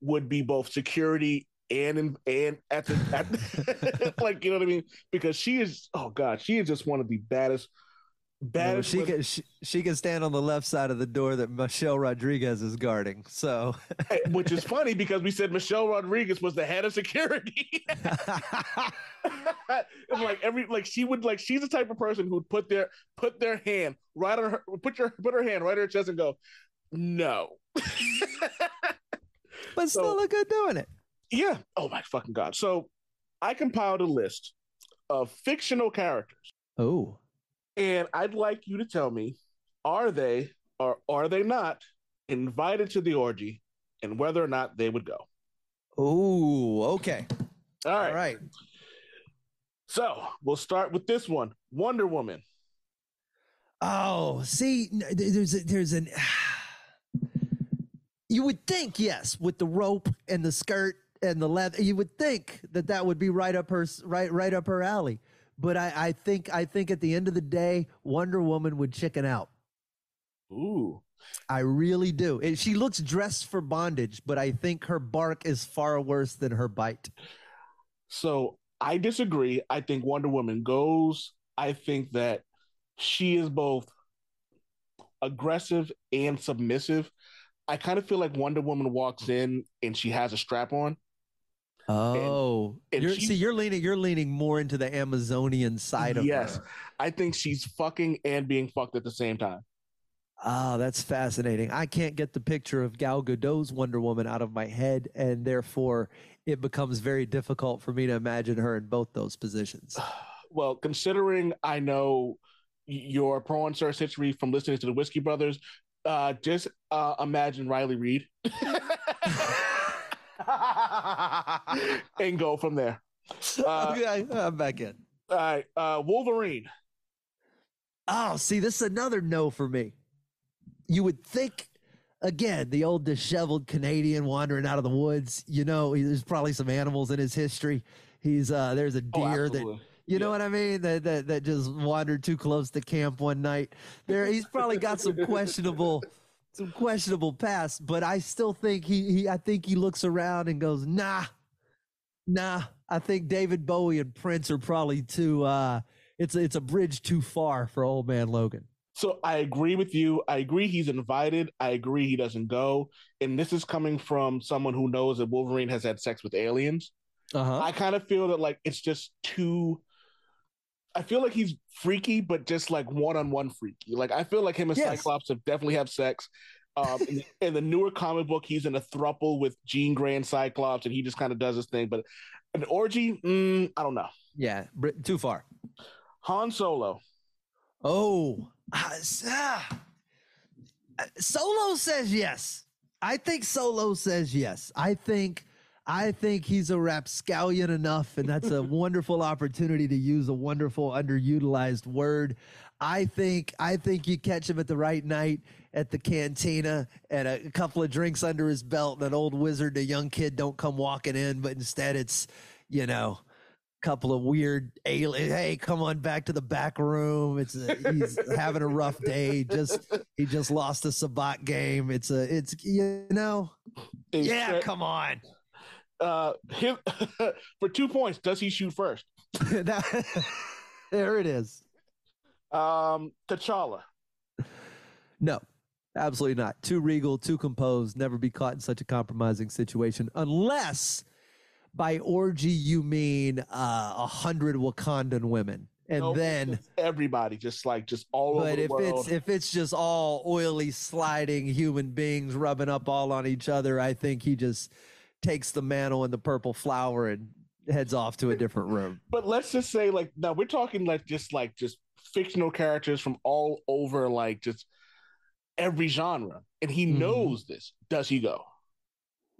would be both security and in, and at the at like you know what I mean because she is oh god she is just one of the baddest Baddest she can she, she can stand on the left side of the door that Michelle Rodriguez is guarding. So eh, which is funny because we said Michelle Rodriguez was the head of security. like every like she would like she's the type of person who'd put their put their hand right on her put your put her hand right on her chest and go no but still So- look good doing it. yeah oh my fucking god so I compiled a list of fictional characters Oh. And I'd like you to tell me are they or are they not invited to the orgy and whether or not they would go Oh, okay. all right All right. so we'll start with this one Wonder Woman Oh, see, there's a, there's an. You would think, yes, with the rope and the skirt and the leather, you would think that that would be right up her right right up her alley. But I, I think I think at the end of the day, Wonder Woman would chicken out. ooh I really do. And she looks dressed for bondage, but I think her bark is far worse than her bite. So I disagree. I think Wonder Woman goes. I think that she is both aggressive and submissive. I kind of feel like Wonder Woman walks in and she has a strap on. Oh, and you're, she- see, you're leaning you're leaning more into the Amazonian side of it. yes, her. I think she's fucking and being fucked at the same time. Oh, that's fascinating. I can't get the picture of Gal Gadot's Wonder Woman out of my head, and therefore it becomes very difficult for me to imagine her in both those positions. Well, considering I know your pro and Sir history from listening to the Whiskey Brothers, uh, just uh, imagine Riley Reid and go from there. Uh, okay, I'm back in. All right, uh, Wolverine. Oh, see, this is another no for me. You would think, again, the old disheveled Canadian wandering out of the woods. You know, he- there's probably some animals in his history. He's uh, there's a Oh, deer that absolutely. you know what I mean that, that that just wandered too close to camp one night. There, he's probably got some questionable, some questionable past. But I still think he, he I think he looks around and goes, nah, nah. I think David Bowie and Prince are probably too. uh It's a- it's a bridge too far for old man Logan. So I agree with you. I agree he's invited. I agree he doesn't go. And this is coming from someone who knows that Wolverine has had sex with aliens. Uh huh. I kind of feel that like it's just too. I feel like he's freaky, but just like one on one freaky. Like I feel like him and Yes. Cyclops have definitely have sex. Um, in, in the newer comic book, he's in a thruple with Jean Grey and Cyclops, and he just kind of does his thing. But an orgy, mm, I don't know. Yeah, too far. Han Solo. Oh, ah. Uh, Solo says yes. I think Solo says yes. I think I think he's a rapscallion enough, and that's a wonderful opportunity to use a wonderful underutilized word. I think I think you catch him at the right night at the cantina and a, couple of drinks under his belt, and an old wizard, and a young kid don't come walking in, but instead it's, you know, a couple of weird alien. Hey, come on back to the back room. It's a, he's having a rough day. Just he just lost a Sabacc game. It's a it's you know. Yeah, come on. Uh, him, for two points, does he shoot first? That- there it is. Um, T'Challa. No, absolutely not. Too regal, too composed, never be caught in such a compromising situation unless by orgy you mean uh, a hundred Wakandan women. And Nope, then everybody, just like just all over but the if world. it's if it's just all oily sliding human beings rubbing up all on each other, I think he just takes the mantle and the purple flower and heads off to a different room. but let's just say like now we're talking like just like just fictional characters from all over like just every genre and he Mhm. knows this does he go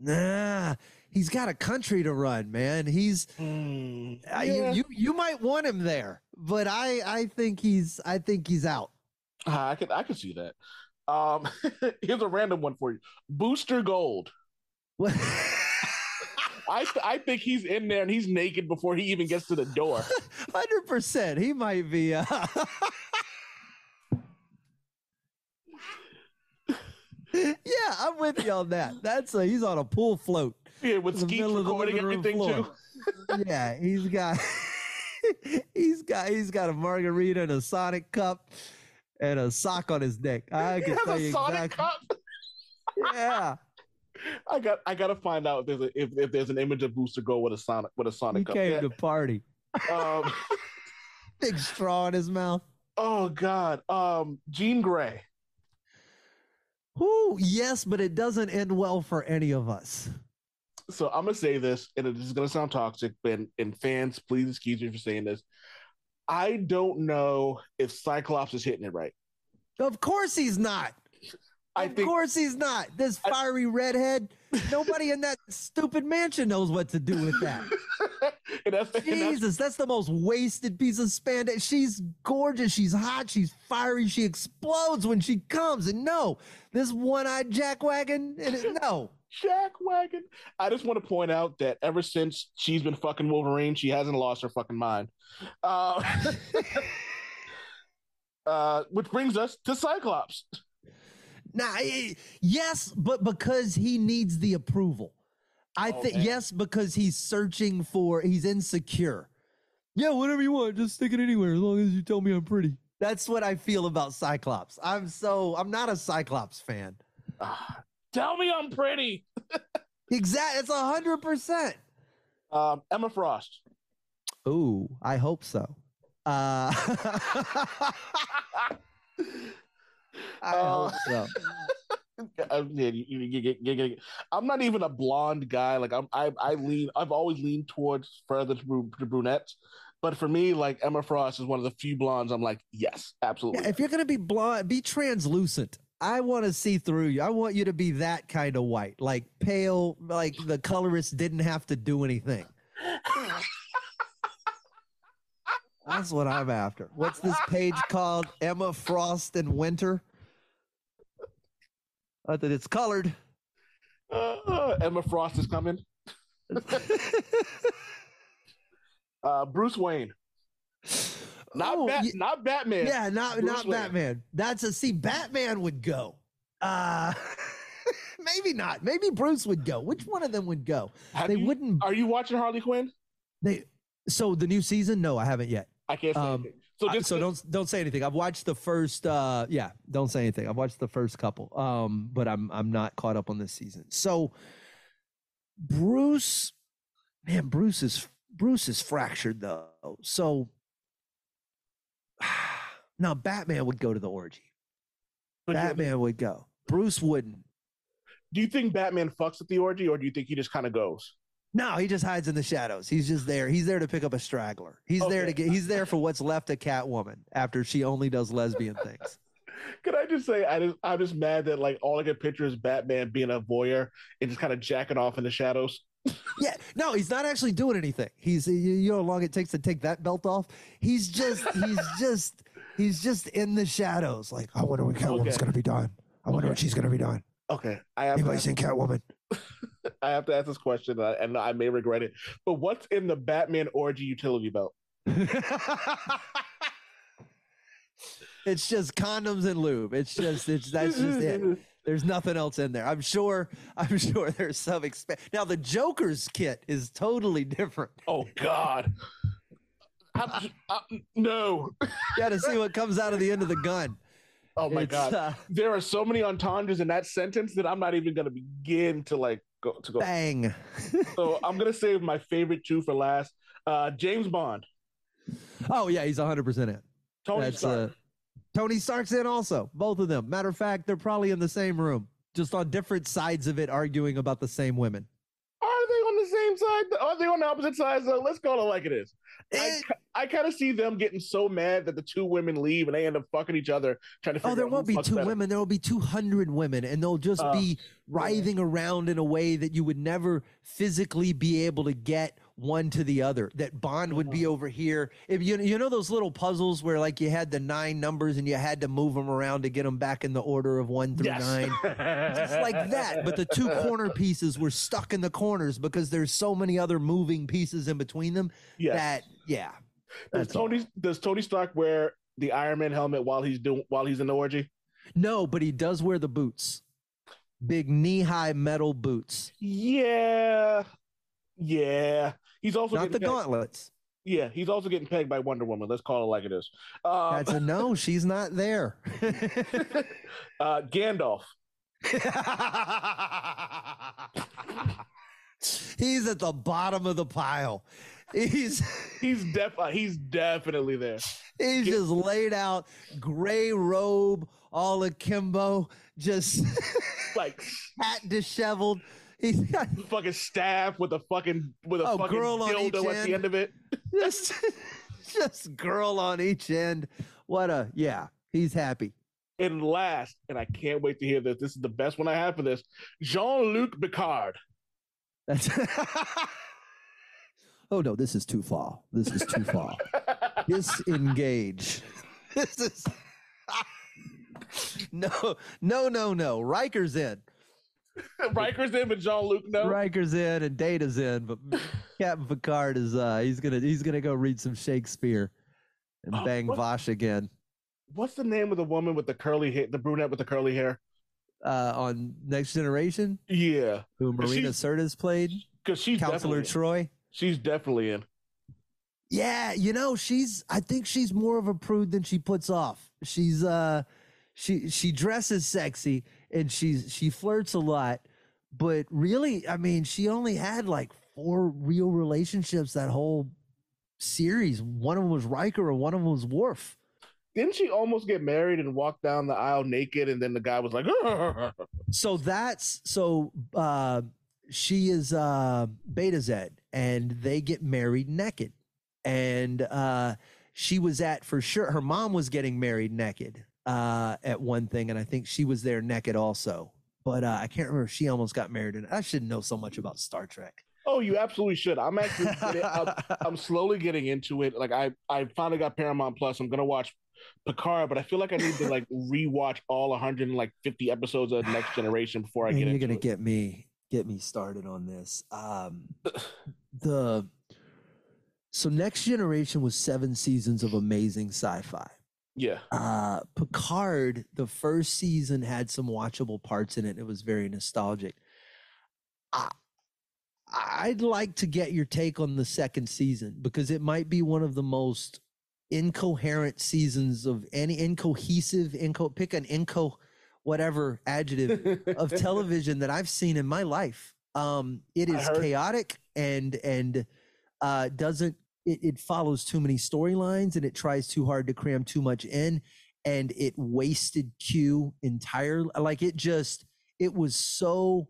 Nah, he's got a country to run, man. He's Uh, yeah. you, you you might want him there, but I I think he's I think he's out. Ah, i could i could see that um here's a random one for you booster gold What- i th- i think he's in there and he's naked before he even gets to the door Hundred percent, he might be. Uh... yeah, I'm with you on that. That's a, he's on a pool float. yeah with skeet middle of the recording everything floor. too Yeah, he's got he's got he's got a margarita and a Sonic cup and a sock on his neck. I he can has tell a you sonic exactly. cup Yeah, i got i gotta find out if there's a if, if there's an image of booster gold with a sonic with a he sonic cup came Yeah. to party. um Big straw in his mouth. oh god um jean grey Who? yes, but it doesn't end well for any of us. so I'm gonna say this, and it is gonna sound toxic, but and fans, please excuse me for saying this. I don't know if Cyclops is hitting it right. Of course he's not. I of think course he's not. This I- fiery redhead. Nobody in that stupid mansion knows what to do with that. that's, and that's Jesus, that's the most wasted piece of spandex. She's gorgeous. She's hot. She's fiery. She explodes when she comes. And no, this one-eyed jackwagon. And it, no, Jack Wagon. I just want to point out that ever since she's been fucking Wolverine, she hasn't lost her fucking mind. Uh, uh, which brings us to Cyclops. Nah. eh, Yes, but because he needs the approval. I Oh, think man. yes, because he's searching for. He's insecure. Yeah, whatever you want, just stick it anywhere as long as you tell me I'm pretty. That's what I feel about Cyclops. I'm so I'm not a Cyclops fan. Ah, tell me I'm pretty. Exactly, it's a hundred percent. Um, Emma Frost. Ooh, I hope so. Uh, I Uh, hope so. Yeah, you- you- you- you- you- you- I'm not even a blonde guy. Like I'm, I, I lean. I've always leaned towards further to, bru- to brunettes. But for me, like Emma Frost is one of the few blondes. I'm like, yes, absolutely. Yeah, if you're gonna be blonde, be translucent. I want to see through you. I want you to be that kind of white, like pale, like the colorist didn't have to do anything. That's what I'm after. What's this page called? Emma Frost and Winter. I thought it's colored. Uh, Emma Frost is coming. Uh, Bruce Wayne, not Oh, Bat, ye- not Batman. Yeah, not Bruce not Wayne. Batman. That's a see. Batman would go. Uh maybe not. Maybe Bruce would go. Which one of them would go? Have they you- wouldn't. Are you watching Harley Quinn? They. So the new season? No, I haven't yet. I can't say Um. So just so don't don't say anything. I've watched the first. uh Yeah, don't say anything. I've watched the first couple. Um, but I'm I'm not caught up on this season. So Bruce, man, Bruce is Bruce is fractured though. So now Batman would go to the orgy. Batman would go. Bruce wouldn't. Do you think Batman fucks at the orgy, or do you think he just kind of goes? No, he just hides in the shadows. He's just there. He's there to pick up a straggler. He's there to get. He's there for what's left of Catwoman after she only does lesbian things. Can I just say I just I'm just mad that like all I can picture is Batman being a voyeur and just kind of jacking off in the shadows. Yeah, no, he's not actually doing anything. He's you, know how long it takes to take that belt off. He's just he's just he's just in the shadows. Like I wonder when Catwoman's Okay. gonna be done. I wonder Okay. she's gonna be done. Okay, I have Anybody seen Catwoman? I have to ask this question, uh, and I may regret it. But what's in the Batman orgy utility belt? it's just condoms and lube. It's just it's that's just it. There's nothing else in there. I'm sure. I'm sure there's some exp- now. The Joker's kit is totally different. Oh God. I, I, no. You got to see what comes out of the end of the gun. Oh my It's, God. uh, there are so many entendres in that sentence that I'm not even gonna begin to like go to go. bang. So I'm gonna save my favorite two for last. Uh, James Bond, Oh yeah, he's 100 percent in. Tony That's Stark. uh, Tony Stark's in also. Both of them. Matter of fact, they're probably in the same room, just on different sides of it, arguing about the same women. Are they on the same side? Are they on the opposite sides? Though? Let's call it like it is. I, I kind of see them getting so mad that the two women leave and they end up fucking each other, trying to figure Oh, there won't be two women. There will be 200 women, and they'll just Uh, be writhing around in a way that you would never physically be able to get one to the other. That Bond would Uh-huh. be over here. If you you know those little puzzles where like you had the nine numbers and you had to move them around to get them back in the order of one through Yes. nine. Just like that, but the two corner pieces were stuck in the corners because there's so many other moving pieces in between them Yes. that yeah. does That's all. Tony does Tony Stark wear the Iron Man helmet while he's doing while he's in the orgy? No, but he does wear the boots. Big knee-high metal boots. Yeah, yeah. He's also Not the pegged- gauntlets. Yeah, he's also getting pegged by Wonder Woman. Let's call it like it is. Um, That's a no. She's not there. uh, Gandalf. He's at the bottom of the pile. He's He's def he's definitely there. he's just laid out, gray robe, all akimbo, just Like hat disheveled. He's got fucking staff with a fucking with a Oh, fucking girl dildo at end. the end of it. just just girl on each end. What a yeah. He's happy. And last, and I can't wait to hear this. This is the best one I have for this. Jean-Luc Picard. That's oh no, this is too far. This is too far. Disengage. This is no, no, no, no. Riker's in. Riker's in, but Jean-Luc no. Riker's in and Data's in, but Captain Picard is uh he's gonna he's gonna go read some Shakespeare and Oh, bang what- Vosh again What's the name of the woman with the curly hair, the brunette with the curly hair? Uh on Next Generation, Yeah, who Marina Sirtis played, because she's Counselor Troi. she's definitely in. Yeah, you know, she's I think she's more of a prude than she puts off. She's uh she she dresses sexy and she's she flirts a lot, but really, I mean, she only had like four real relationships that whole series. One of them was Riker or one of them was Worf. Didn't she almost get married and walk down the aisle naked? And then the guy was like, So that's so uh she is uh Betazed and they get married naked. And uh she was at for sure her mom was getting married naked uh at one thing and I think she was there naked also. But uh, I can't remember if she almost got married and I shouldn't know so much about Star Trek. "Oh, you absolutely should." I'm actually, getting, I'm, I'm slowly getting into it. Like I, I finally got Paramount Plus. I'm gonna watch Picard, but I feel like I need to like rewatch all 150 episodes of Next Generation before I Man, get you're into gonna it. get me get me started on this. Um, the so next generation was seven seasons of amazing sci-fi. yeah, Uh, Picard, the first season had some watchable parts in it. It was very nostalgic. I, I'd like to get your take on the second season because it might be one of the most incoherent seasons of any incohesive, inco pick an inco whatever adjective of television that I've seen in my life. Um, it is chaotic and and uh, doesn't it, it follows too many storylines and it tries too hard to cram too much in and it wasted Q entirely. Like it just it was so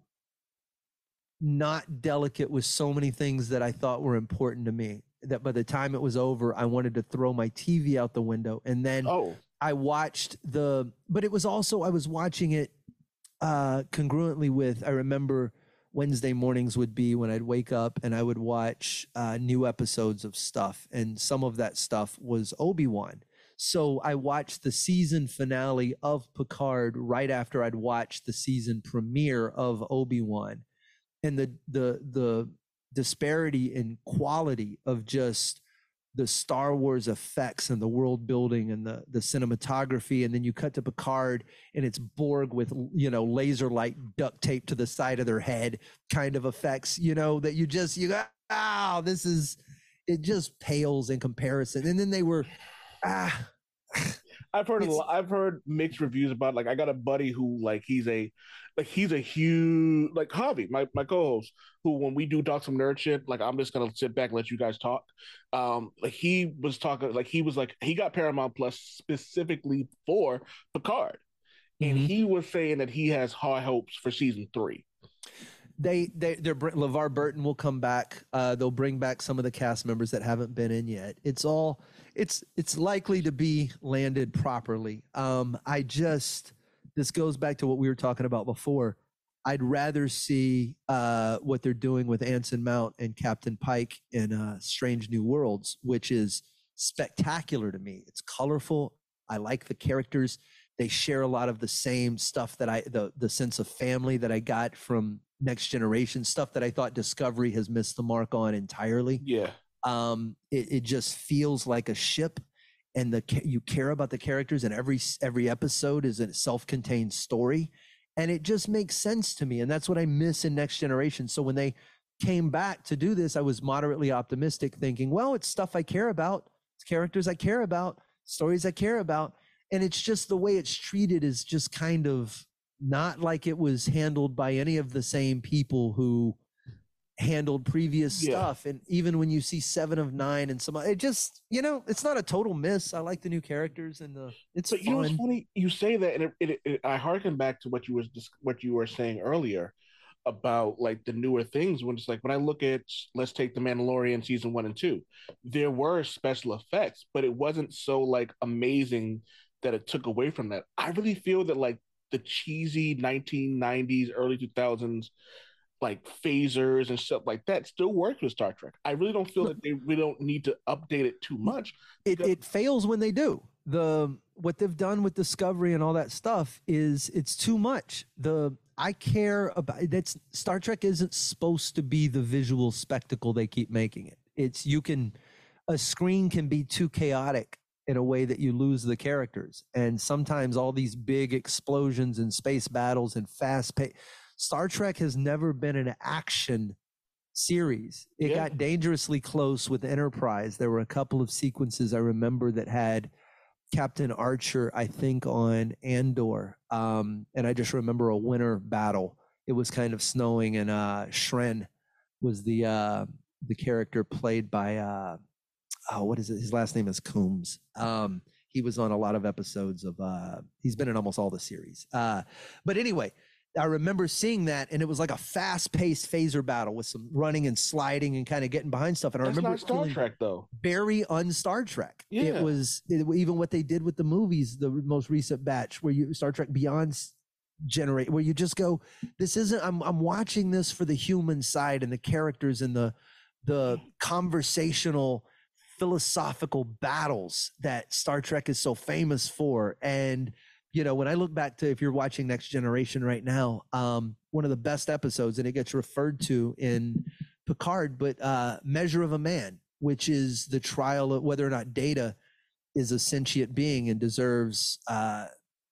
not delicate with so many things that I thought were important to me that by the time it was over, I wanted to throw my TV out the window. And then oh, I watched the, but it was also I was watching it uh, congruently with. I remember Wednesday mornings would be when I'd wake up and I would watch uh, new episodes of stuff, and some of that stuff was Obi Wan. So I watched the season finale of Picard right after I'd watched the season premiere of Obi Wan. and the the the disparity in quality of just the Star Wars effects and the world building and the the cinematography, and then you cut to Picard and it's Borg with you know laser light duct tape to the side of their head kind of effects, you know that you just you go, oh, this is it just pales in comparison. And then they were ah I've heard a lot, I've heard mixed reviews about like I got a buddy who like he's a like he's a huge like Javi, my my co-host, who when we do talk some nerd shit, like I'm just gonna sit back and let you guys talk. Um, like he was talking, like he was like he got Paramount Plus specifically for Picard, and Mhm. he was saying that he has high hopes for season three. They they they're LeVar Burton will come back. Uh, they'll bring back some of the cast members that haven't been in yet. It's all it's it's likely to be landed properly. Um, I just this goes back to what we were talking about before. I'd rather see uh, what they're doing with Anson Mount and Captain Pike in uh, Strange New Worlds, which is spectacular to me. It's colorful. I like the characters. They share a lot of the same stuff that I the the sense of family that I got from Next Generation stuff that I thought Discovery has missed the mark on entirely. Yeah, um it, it just feels like a ship and the you care about the characters and every every episode is a self-contained story. And it just makes sense to me and that's what i miss in next generation. So when they came back to do this i was moderately optimistic thinking well it's stuff i care about. It's characters i care about. Stories i care about. And it's just the way it's treated is just kind of not like it was handled by any of the same people who handled previous Yeah. stuff and even when you see seven of nine and some it just you know it's not a total miss i like the new characters and the it's but you know it's funny? You say that, and it, it, it, I harken back to what you was what you were saying earlier about like the newer things. When it's like when I look at let's take the Mandalorian season one and two, there were special effects, but it wasn't so like amazing that it took away from that. I really feel that like the cheesy 1990s, early 2000s like phasers and stuff like that still works with Star Trek. I really don't feel that they we don't need to update it too much. it, it fails when they do the what they've done with discovery and all that stuff is it's too much the i care about that's star trek isn't supposed to be the visual spectacle they keep making it it's you can a screen can be too chaotic in a way that you lose the characters and sometimes all these big explosions and space battles and fast pace star trek has never been an action series. It Yeah. got dangerously close with Enterprise. There were a couple of sequences I remember that had Captain Archer, I think, on Andor. Um, and I just remember a winter battle. It was kind of snowing, and uh, Shran was the uh, the character played by uh, oh, what is it? His last name is Combs. Um, he was on a lot of episodes of. Uh, he's been in almost all the series. Uh, but anyway, I remember seeing that, and it was like a fast-paced phaser battle with some running and sliding and kind of getting behind stuff. And I That's remember Star Trek though. very un Star Trek. Yeah. It was it, even what they did with the movies, the most recent batch, where you Star Trek Beyond generate, where you just go, this isn't. I'm I'm watching this for the human side and the characters and the the conversational philosophical battles that Star Trek is so famous for. And you know, when I look back to if you're watching Next Generation right now, um, one of the best episodes, and it gets referred to in Picard, but uh, Measure of a Man, which is the trial of whether or not Data is a sentient being and deserves uh,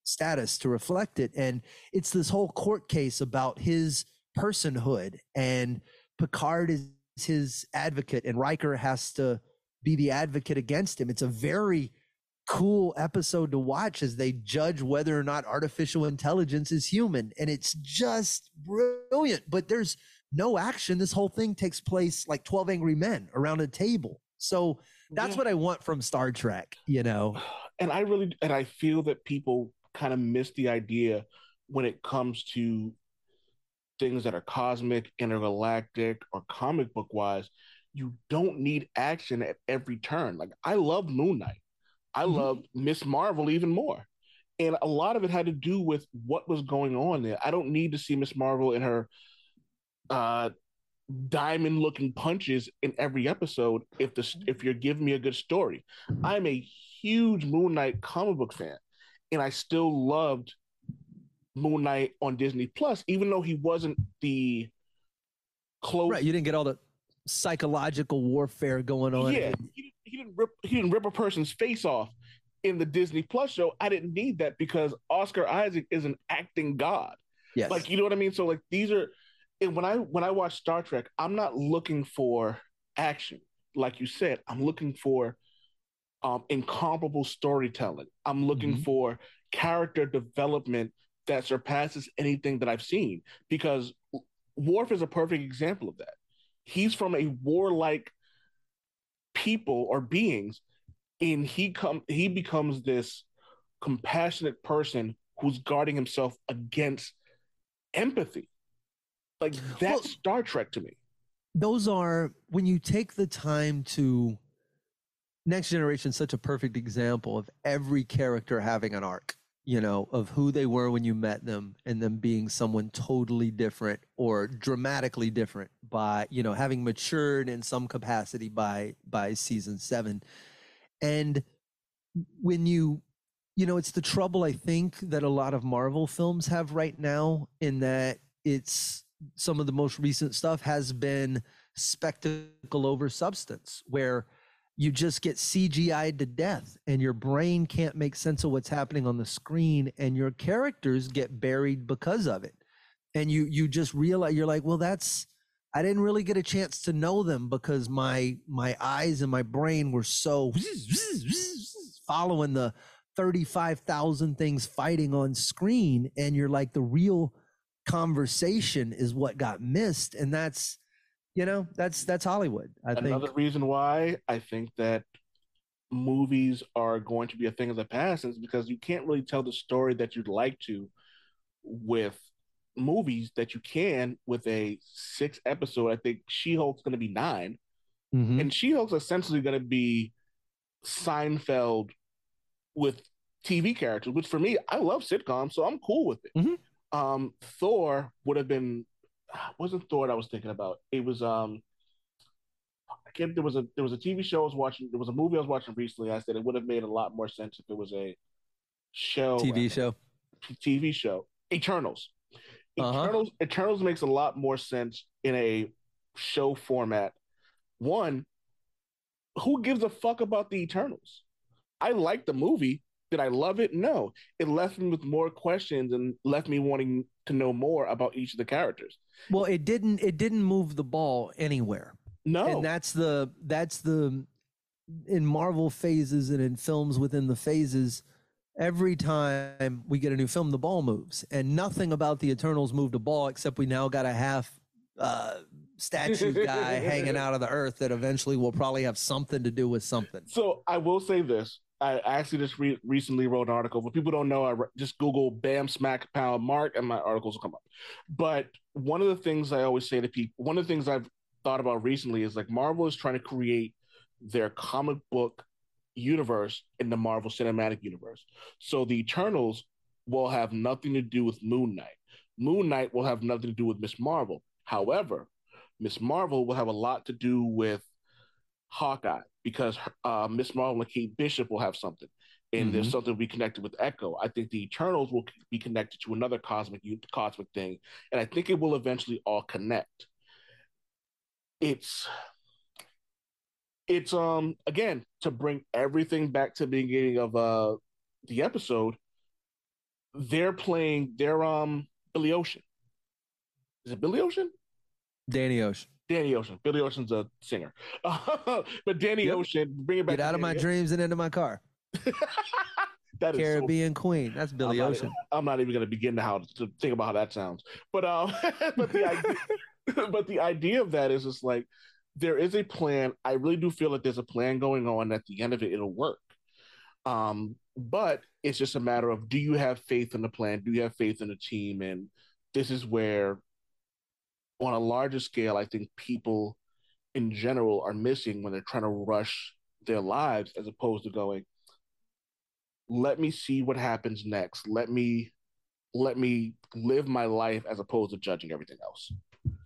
status to reflect it. And it's this whole court case about his personhood, and Picard is his advocate, and Riker has to be the advocate against him. It's a very cool episode to watch as they judge whether or not artificial intelligence is human and it's just brilliant but there's no action this whole thing takes place like 12 angry men around a table so that's Yeah. what i want from star trek you know and I really and I feel that people kind of miss the idea when it comes to things that are cosmic, intergalactic, or comic book wise. You don't need action at every turn. Like I love Moon Knight. I Mhm. love Miss Marvel even more. And a lot of it had to do with what was going on there. I don't need to see Miss Marvel in her uh diamond looking punches in every episode if the if you're giving me a good story. I'm a huge Moon Knight comic book fan, and I still loved Moon Knight on Disney Plus, even though he wasn't the close. Right. You didn't get all the psychological warfare going on. yeah, he, didn't- he didn't rip he didn't rip a person's face off in the Disney Plus show. I didn't need that because Oscar Isaac is an acting god. Yes. Like you know what I mean? So like these are and when I when I watch Star Trek, I'm not looking for action. Like you said, I'm looking for um incomparable storytelling. I'm looking Mhm. for character development that surpasses anything that I've seen because Worf is a perfect example of that. He's from a warlike people or beings and he come he becomes this compassionate person who's guarding himself against empathy. Like that's Well- Star Trek to me. those are when you take the time to next generation such a perfect example of every character having an arc you know of who they were when you met them and them being someone totally different or dramatically different by you know having matured in some capacity by by season 7 and when you you know it's the trouble i think that a lot of marvel films have right now in that it's some of the most recent stuff has been spectacle over substance where you just get CGI'd to death and your brain can't make sense of what's happening on the screen and your characters get buried because of it. And you you just realize you're like, well, that's I didn't really get a chance to know them because my my eyes and my brain were so following the 35,000 things fighting on screen and you're like the real conversation is what got missed and that's you know that's that's hollywood i Another think Another reason why I think that movies are going to be a thing of the past is because you can't really tell the story that you'd like to with movies that you can with a six episode. I think She Hulk's going to be 9 Mhm. and She Hulk's essentially going to be Seinfeld with TV characters, which for me, I love sitcoms, so I'm cool with it. Mhm. Um, Thor would have been wasn't Thor I was thinking about. It was um I can't there was a there was a TV show I was watching, there was a movie I was watching recently. I said it would have made a lot more sense if it was a show tv show TV show. Eternals. Uh-huh. Eternals Eternals makes a lot more sense in a show format. One, who gives a fuck about the Eternals? I like the movie. Did I love it? No. It left me with more questions and left me wanting to know more about each of the characters. Well it didn't it didn't move the ball anywhere No. and that's the that's the in marvel phases and in films within the phases every time we get a new film the ball moves and nothing about the eternals moved a ball except we now got a half uh statue guy hanging out of the earth that eventually will probably have something to do with something So I will say this. I actually just re- recently wrote an article. For people don't know, I re- just Google "Bam Smack Pound Mark" and my articles will come up. But one of the things I always say to people, one of the things I've thought about recently is like Marvel is trying to create their comic book universe in the Marvel Cinematic Universe. So the Eternals will have nothing to do with Moon Knight. Moon Knight will have nothing to do with Miss Marvel. However, Miss Marvel will have a lot to do with Hawkeye because uh, Miss Marvel and Kate Bishop will have something, and there's something to be connected with Echo. I think the Eternals will be connected to another cosmic cosmic thing, and I think it will eventually all connect. It's it's um again to bring everything back to the beginning of uh the episode. They're playing. They're um Billy Ocean. Is it Billy Ocean? danny ocean Danny Ocean. Billy Ocean's a singer, but Danny Yep. Ocean, bring it back. get out of my dreams and into my car that is so caribbean queen that's billy I'm not- ocean I'm not even going to begin to how to think about how that sounds. But um, but the idea, but the idea of that is just like there is a plan. I really do feel like there's a plan going on. At the end of it, it'll work. Um, but it's just a matter of do you have faith in the plan? Do you have faith in the team? And this is where, on a larger scale, I think people in general are missing when they're trying to rush their lives as opposed to going, let me see what happens next. Let me let me live my life as opposed to judging everything else.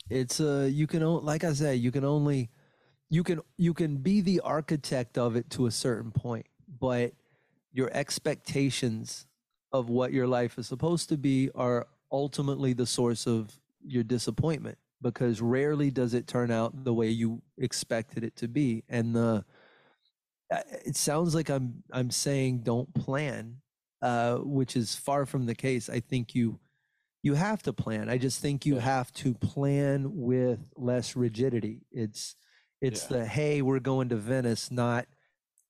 it's uh you can like i said you can only you can you can be the architect of it to a certain point but your expectations of what your life is supposed to be are ultimately the source of your disappointment because rarely does it turn out the way you expected it to be. And the uh, it sounds like I'm I'm saying don't plan, uh, which is far from the case. I think you you have to plan. I just think you Yeah. have to plan with less rigidity. It's it's Yeah. the hey, we're going to Venice, not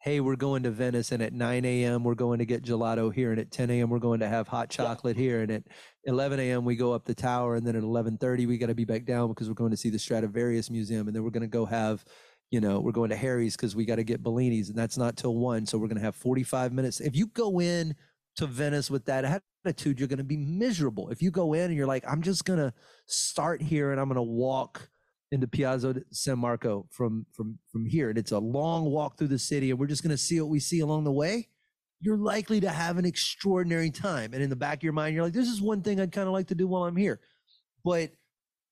hey, we're going to Venice, and at 9 a.m. we're going to get gelato here, and at 10 a.m. we're going to have hot chocolate here, and at 11 a.m. we go up the tower, and then at 11:30 we got to be back down because we're going to see the Stradivarius Museum, and then we're going to go have, you know, we're going to Harry's because we got to get Bellini's, and that's not till one, so we're going to have 45 minutes. If you go in to Venice with that attitude, you're going to be miserable. If you go in and you're like, I'm just going to start here, and I'm going to walk into Piazza San Marco from from from here, and it's a long walk through the city, and we're just going to see what we see along the way. You're likely to have an extraordinary time, and in the back of your mind, you're like, "This is one thing I'd kind of like to do while I'm here," but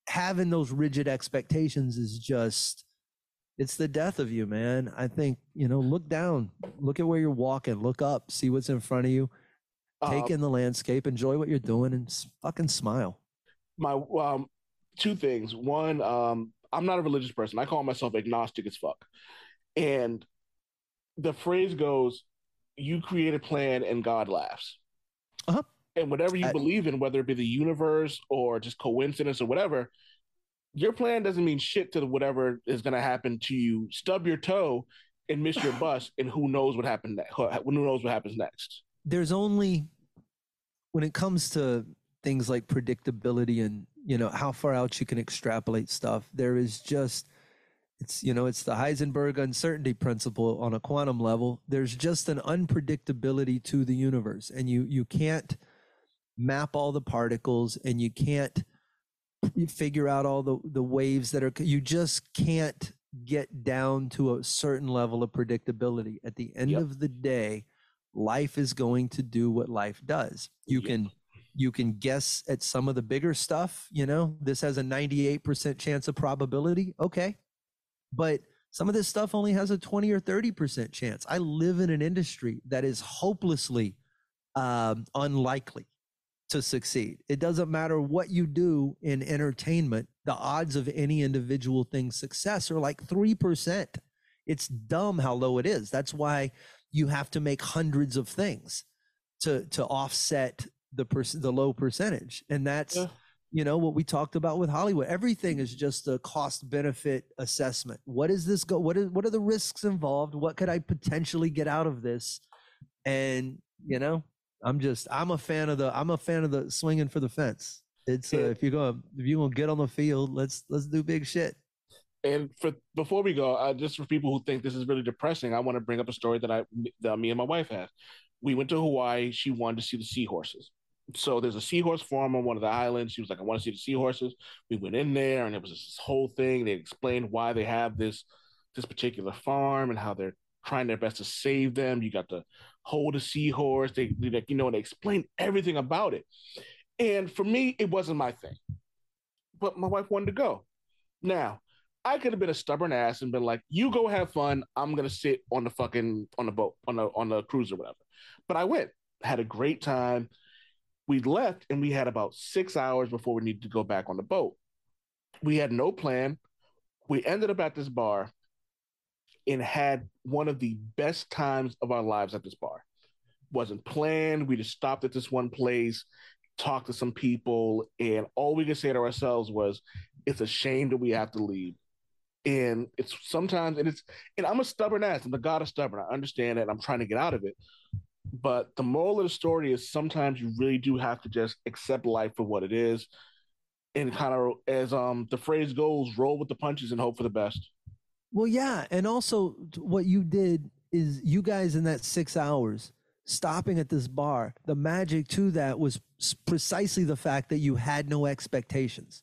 having those rigid expectations is just it's the death of you man. I think you know look down. Look at where you're walking. Look up. See what's in front of you. Take Um, in the landscape. Enjoy what you're doing and fucking smile. My um two things. One, um, I'm not a religious person. I call myself agnostic as fuck. And the phrase goes, you create a plan and God laughs. Uh-huh. And whatever you I- believe in, whether it be the universe or just coincidence or whatever, your plan doesn't mean shit to whatever is going to happen to you. Stub your toe and miss your bus, and who knows what happened next? Who knows what happens next? there's only when it comes to things like predictability and you know how far out you can extrapolate stuff there is just it's you know it's the heisenberg uncertainty principle on a quantum level there's just an unpredictability to the universe and you you can't map all the particles and you can't figure out all the the waves that are you just can't get down to a certain level of predictability at the end Yep. of the day life is going to do what life does you Yep. can you can guess at some of the bigger stuff you know? This has a 98% chance of probability okay. But some of this stuff only has a 20 or 30% chance. I live in an industry that is hopelessly um, unlikely to succeed. It doesn't matter what you do in entertainment the odds of any individual thing's success are like 3% it's dumb how low it is. That's why you have to make hundreds of things to to offset the perc- the low percentage and that's Yeah. you know what we talked about with hollywood everything is just a cost benefit assessment what is this go what is what are the risks involved what could i potentially get out of this and you know i'm just i'm a fan of the i'm a fan of the swinging for the fence it's uh, if you're going to if you're going to get on the field let's let's do big shit And for before we go, uh, just for people who think this is really depressing, I want to bring up a story that I that me and my wife had. We went to Hawaii. She wanted to see the seahorses. So there's a seahorse farm on one of the islands. She was like, "I want to see the seahorses." We went in there, and it was this whole thing. They explained why they have this this particular farm and how they're trying their best to save them. You got to hold a seahorse. They, like, you know, they explained everything about it. And for me, it wasn't my thing. But my wife wanted to go. Now, I could have been a stubborn ass and been like, "You go have fun. I'm gonna sit on the fucking on the boat on the on the cruise or whatever." But I went, had a great time. We left, and we had about six hours before we needed to go back on the boat. We had no plan. We ended up at this bar and had one of the best times of our lives at this bar. Wasn't planned. We just stopped at this one place, talked to some people, and all we could say to ourselves was, "It's a shame that we have to leave." and it's sometimes and it's and I'm a stubborn ass. I'm the god of stubborn. I understand that. I'm trying to get out of it. But the moral of the story is sometimes you really do have to just accept life for what it is, and kind of as um the phrase goes, roll with the punches and hope for the best. Well, yeah, and also what you did is you guys in that six hours stopping at this bar. The magic to that was precisely the fact that you had no expectations.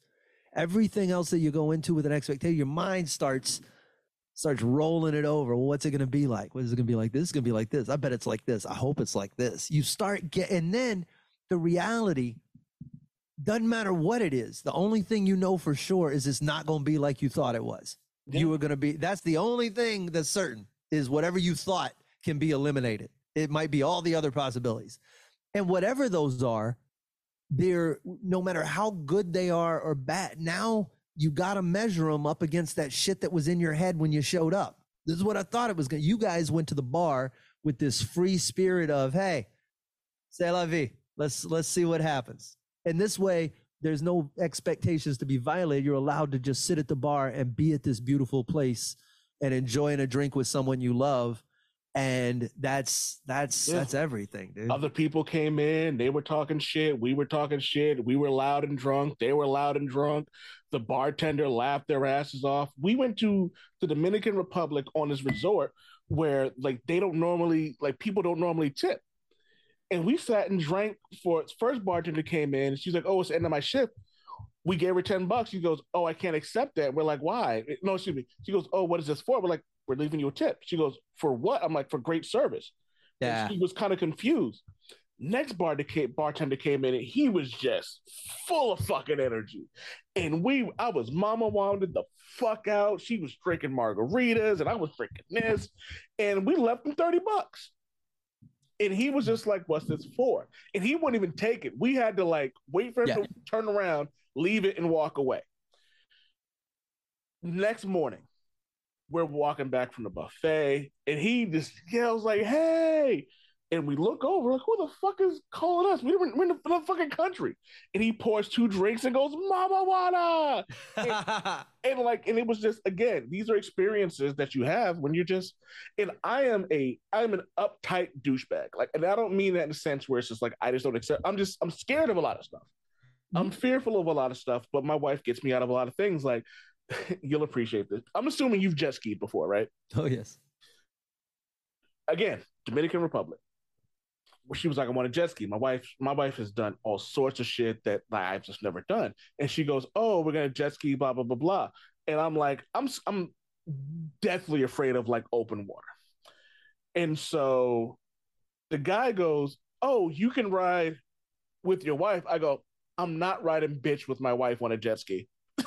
Everything else that you go into with an expectation, your mind starts starts rolling it over. Well, what's it going to be like? What is it going to be like? This is going to be like this. I bet it's like this. I hope it's like this. You start get, and then the reality doesn't matter what it is. The only thing you know for sure is it's not going to be like you thought it was you were going to be that's the only thing that's certain is whatever you thought can be eliminated it might be all the other possibilities and whatever those are they're no matter how good they are or bad now you got to measure them up against that shit that was in your head when you showed up. This is what I thought it was going to. You guys went to the bar with this free spirit of, hey, c'est la vie. Let's let's see what happens. And this way, there's no expectations to be violated. You're allowed to just sit at the bar and be at this beautiful place and enjoying a drink with someone you love. And that's that's Yeah. that's everything, dude. Other people came in, they were talking shit, we were talking shit, we were loud and drunk, they were loud and drunk. The bartender laughed their asses off. We went to the Dominican Republic on this resort where like they don't normally like people don't normally tip. And we sat and drank for first bartender came in, she's like, Oh, it's the end of my shift. We gave her 10 bucks. She goes, Oh, I can't accept that. We're like, why? No, excuse me. She goes, Oh, what is this for? We're like, we're leaving you a tip. She goes, For what? I'm like, for great service. And yeah. she was kind of confused. Next bar came, bartender came in and he was just full of fucking energy. And we, I was mama wounded the fuck out. She was drinking margaritas and I was drinking this. And we left him 30 bucks. And he was just like, What's this for? And he wouldn't even take it. We had to like wait for him Yeah. to turn around, leave it, and walk away. Next morning, we're walking back from the buffet, and he just yells like, "Hey!" And we look over, like, "Who the fuck is calling us? We we're in the, fucking country." And he pours two drinks and goes, "Mama Juana!" And like, and it was just again, these are experiences that you have when you're just. And I am a, I'm an uptight douchebag. Like, and I don't mean that in a sense where it's just like I just don't accept. I'm just, I'm scared of a lot of stuff. I'm mm-hmm. fearful of a lot of stuff, but my wife gets me out of a lot of things. Like, you'll appreciate this. I'm assuming you've jet skied before, right? oh yes. again, Dominican Republic. She was like, I want a jet ski. My wife, my wife has done all sorts of shit that like, I've just never done. And she goes, Oh, we're gonna jet ski, blah, blah, blah, blah. And I'm like, I'm I'm deathly afraid of like open water. And so the guy goes, Oh, you can ride with your wife. I go, I'm not riding bitch with my wife on a jet ski.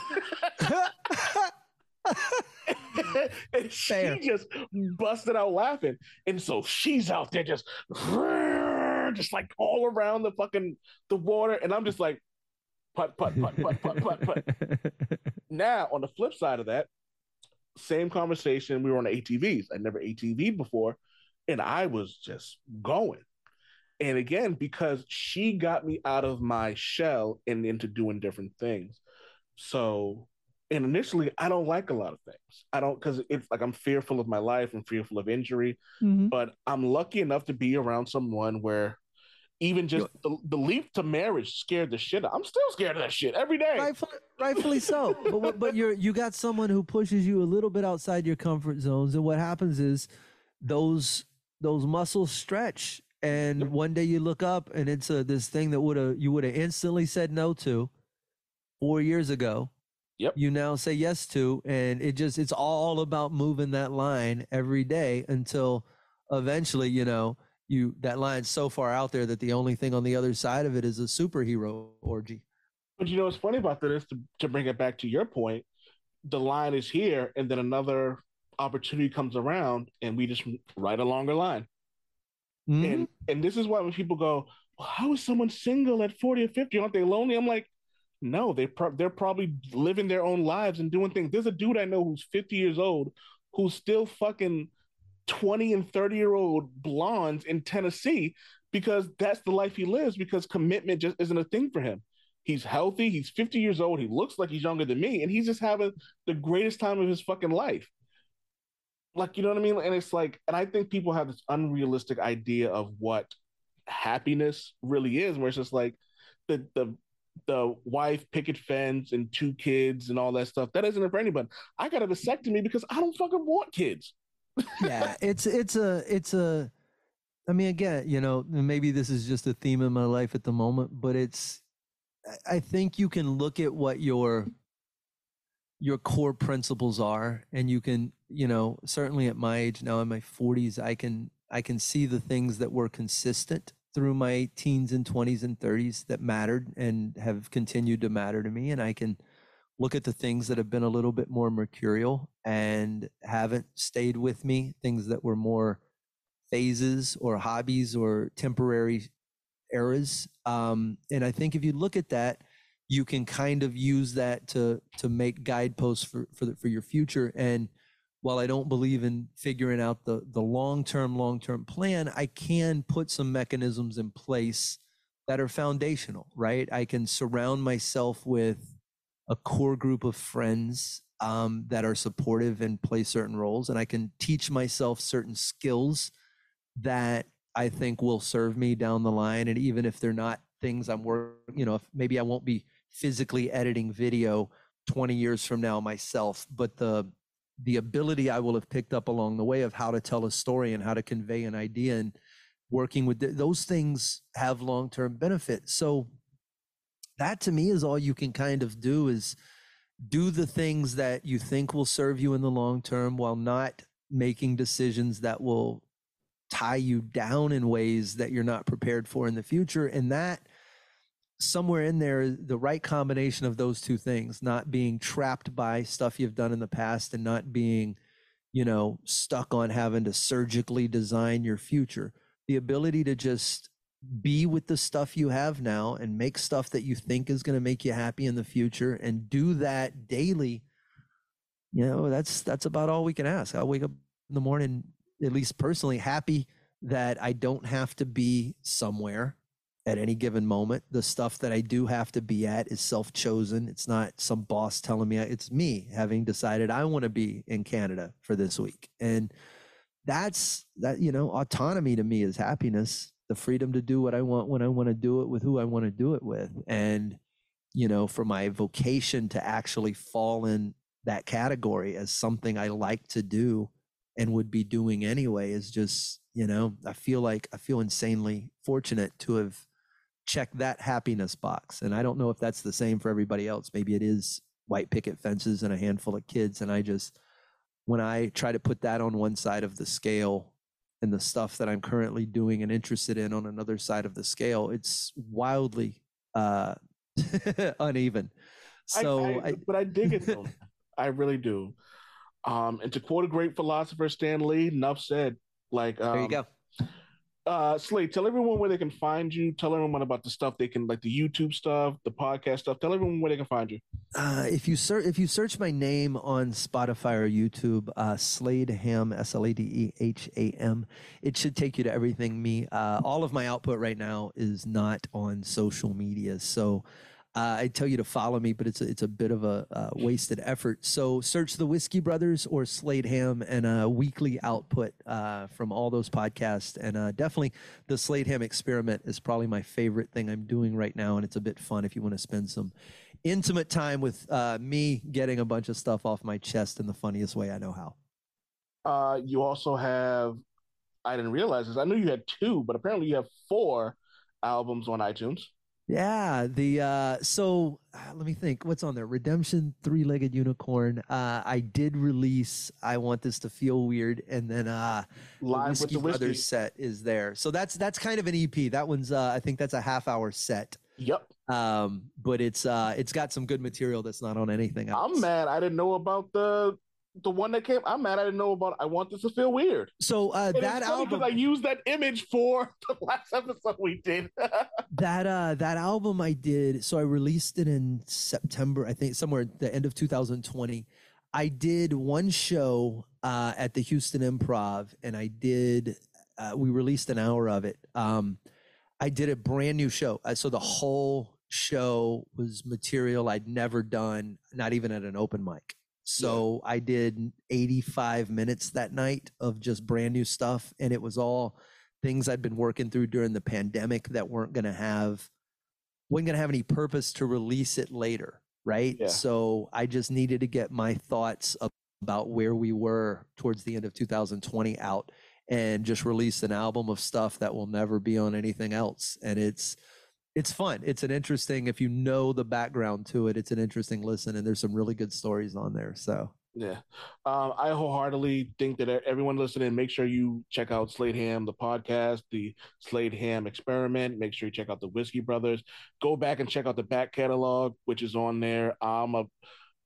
and she Fair. just busted out laughing. And so she's out there just, just like all around the fucking the water. And I'm just like, putt, putt, putt, putt, putt, putt, putt. Now, on the flip side of that, same conversation. We were on ATVs. I never ATV'd before, and I was just going. And again, because she got me out of my shell and into doing different things. So, and initially, I don't like a lot of things. I don't because it's like I'm fearful of my life and fearful of injury. Mhm. But I'm lucky enough to be around someone where even just the, the leap to marriage scared the shit. out- I'm still scared of that shit every day. rightfully, rightfully so. But but you're you got someone who pushes you a little bit outside your comfort zones, and what happens is those those muscles stretch, and Yep. one day you look up and it's a this thing that would have you would have instantly said no to four years ago. Yep. You now say yes to, and it just it's all about moving that line every day until eventually you know you that line's so far out there that the only thing on the other side of it is a superhero orgy. But you know what's funny about that is to, to bring it back to your point, the line is here, and then another opportunity comes around, and we just ride a longer line. Mhm. And and this is why when people go, well, how is someone single at 40 or 50? Aren't they lonely? I'm like, no, they pro- they're probably living their own lives and doing things. There's a dude I know who's 50 years old who's still fucking 20 and 30 year old blondes in Tennessee because that's the life he lives because commitment just isn't a thing for him. He's healthy, he's 50 years old, he looks like he's younger than me, and he's just having the greatest time of his fucking life. Like, you know what I mean? And it's like, and I think people have this unrealistic idea of what happiness really is, where it's just like the the the wife, picket fence, and two kids and all that stuff. That isn't it for anybody. I got a vasectomy because I don't fucking want kids. yeah it's it's a it's a i mean again you know maybe this is just a theme in my life at the moment but it's I- think you can look at what your your core principles are and you can you know certainly at my age now in my 40s i can i can see the things that were consistent through my teens and 20s and 30s that mattered and have continued to matter to me and i can look at the things that have been a little bit more mercurial and haven't stayed with me, things that were more phases or hobbies or temporary eras. Um, and I think if you look at that, you can kind of use that to to make guideposts for for the, for your future and while I don't believe in figuring out the the long term long term plan, I can put some mechanisms in place that are foundational, right? I can surround myself with a core group of friends um, that are supportive and play certain roles, and I can teach myself certain skills that I think will serve me down the line. And even if they're not things I'm working, you know, if maybe I won't be physically editing video 20 years from now myself, but the the ability I will have picked up along the way of how to tell a story and how to convey an idea and working with th- those things have long-term benefit. So that to me is all you can kind of do is do the things that you think will serve you in the long term while not making decisions that will tie you down in ways that you're not prepared for in the future and that somewhere in there the right combination of those two things not being trapped by stuff you've done in the past and not being you know stuck on having to surgically design your future. The ability to just be with the stuff you have now and make stuff that you think is going to make you happy in the future and do that daily you know that's that's about all we can ask. I'll wake up in the morning at least personally happy that i don't have to be somewhere at any given moment. The stuff that I do have to be at is self chosen. It's not some boss telling me, it's me having decided I want to be in Canada for this week. And that's that, you know, autonomy to me is happiness, the freedom to do what I want when I want to do it with who I want to do it with. And, you know, for my vocation to actually fall in that category as something I like to do and would be doing anyway is just you know i feel like i feel insanely fortunate to have check that happiness box. And I don't know if that's the same for everybody else. Maybe it is white picket fences and a handful of kids. And I just, when I try to put that on one side of the scale and the stuff that I'm currently doing and interested in on another side of the scale, it's wildly uh, uneven. So, I, I, I, but I dig it though. I really do. Um, and to quote a great philosopher, Stan Lee, enough said. Like, um, there you go uh Slade, tell everyone where they can find you. Tell everyone about the stuff they can like the YouTube stuff, the podcast stuff. Tell everyone where they can find you. Uh, if you search if you search my name on Spotify or YouTube, uh, Slade Ham S L A D E H A M, it should take you to everything me. Uh, all of my output right now is not on social media, so uh, I tell you to follow me, but it's a, it's a bit of a uh, wasted effort. So search the Whiskey Brothers or Slade Ham and a weekly output uh, from all those podcasts. And uh, definitely the Slade Ham experiment is probably my favorite thing I'm doing right now. And it's a bit fun if you want to spend some intimate time with uh, me getting a bunch of stuff off my chest in the funniest way I know how. Uh, you also have, I didn't realize this. I knew you had two, but apparently you have four albums on iTunes. Yeah, the uh so uh, let me think what's on there. Redemption three-legged unicorn. Uh I did release I want this to feel weird and then uh Live the with the Brothers set is there. So that's that's kind of an EP. That one's uh I think that's a half hour set. Yep. Um but it's uh it's got some good material that's not on anything else. I'm mad I didn't know about the the one that came. I'm mad I didn't know about I want this to feel weird. So uh And that album because I used that image for the last episode we did. that uh that album I did so I released it in September I think somewhere at the end of 2020 I did one show uh at the Houston Improv and I did uh, we released an hour of it um I did a brand new show uh, so the whole show was material I'd never done not even at an open mic so I did 85 minutes that night of just brand new stuff and it was all things I'd been working through during the pandemic that weren't going to have wasn't going to have any purpose to release it later, right? Yeah. So I just needed to get my thoughts about where we were towards the end of 2020 out and just release an album of stuff that will never be on anything else and it's it's fun. It's an interesting if you know the background to it, it's an interesting listen and there's some really good stories on there. So Yeah. Um, I wholeheartedly think that everyone listening, make sure you check out Slade Ham, the podcast, the Slade Ham experiment. Make sure you check out the Whiskey Brothers. Go back and check out the back catalog, which is on there. I'm a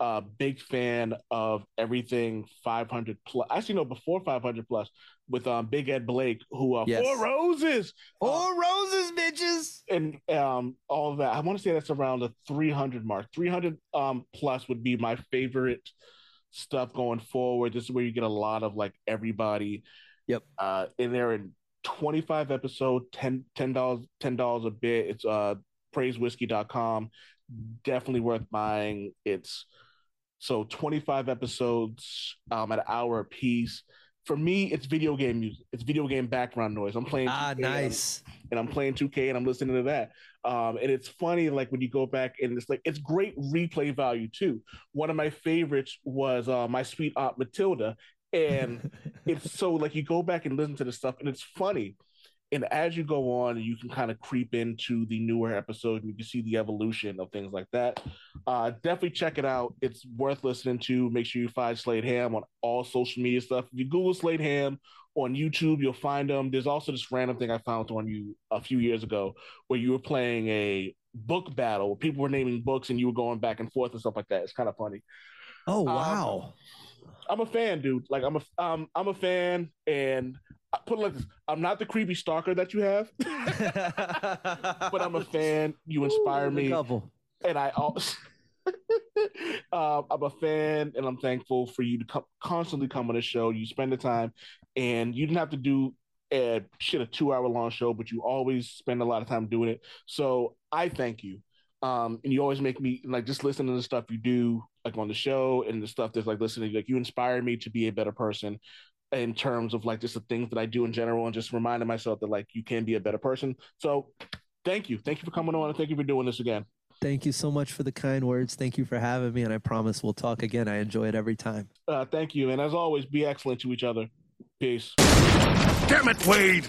uh, big fan of everything 500 plus. Actually, no, before 500 plus with um, Big Ed Blake, who uh, Yes. Four Roses, Four roses, bitches. and um, all of that. I want to say that's around the 300 mark. 300 um, plus would be my favorite stuff going forward. This is where you get a lot of like everybody. Yep. Uh, in there in 25 episode, 10 dollars, ten dollars a bit. It's uh praisewhiskey.com. Definitely worth buying. It's so 25 episodes, um, at an hour a piece. For me, it's video game music. It's video game background noise. I'm playing. Ah, 2K, nice. and I'm playing 2K and I'm listening to that. Um, and it's funny, like when you go back and it's like it's great replay value too. One of my favorites was uh, my sweet aunt Matilda, and it's so like you go back and listen to the stuff, and it's funny. And as you go on, you can kind of creep into the newer episode, and you can see the evolution of things like that. Uh, definitely check it out. It's worth listening to. Make sure you find Slade Ham on all social media stuff. If you Google Slade Ham on YouTube, you'll find them. There's also this random thing I found on you a few years ago where you were playing a book battle where people were naming books and you were going back and forth and stuff like that. It's kind of funny. Oh wow. I'm a fan, dude. Like I'm a um, I'm a fan, and I put it like this: I'm not the creepy stalker that you have, but I'm a fan. You inspire Ooh, me, Couple. and I also. uh, I'm a fan, and I'm thankful for you to come, constantly come on the show. You spend the time, and you didn't have to do a shit a two hour long show, but you always spend a lot of time doing it. So I thank you. Um, and you always make me like just listening to the stuff you do, like on the show, and the stuff that's like listening. Like you inspire me to be a better person in terms of like just the things that I do in general, and just reminding myself that like you can be a better person. So thank you, thank you for coming on, and thank you for doing this again. Thank you so much for the kind words. Thank you for having me, and I promise we'll talk again. I enjoy it every time. Uh, thank you, and as always, be excellent to each other. Peace. Damn it, Wade!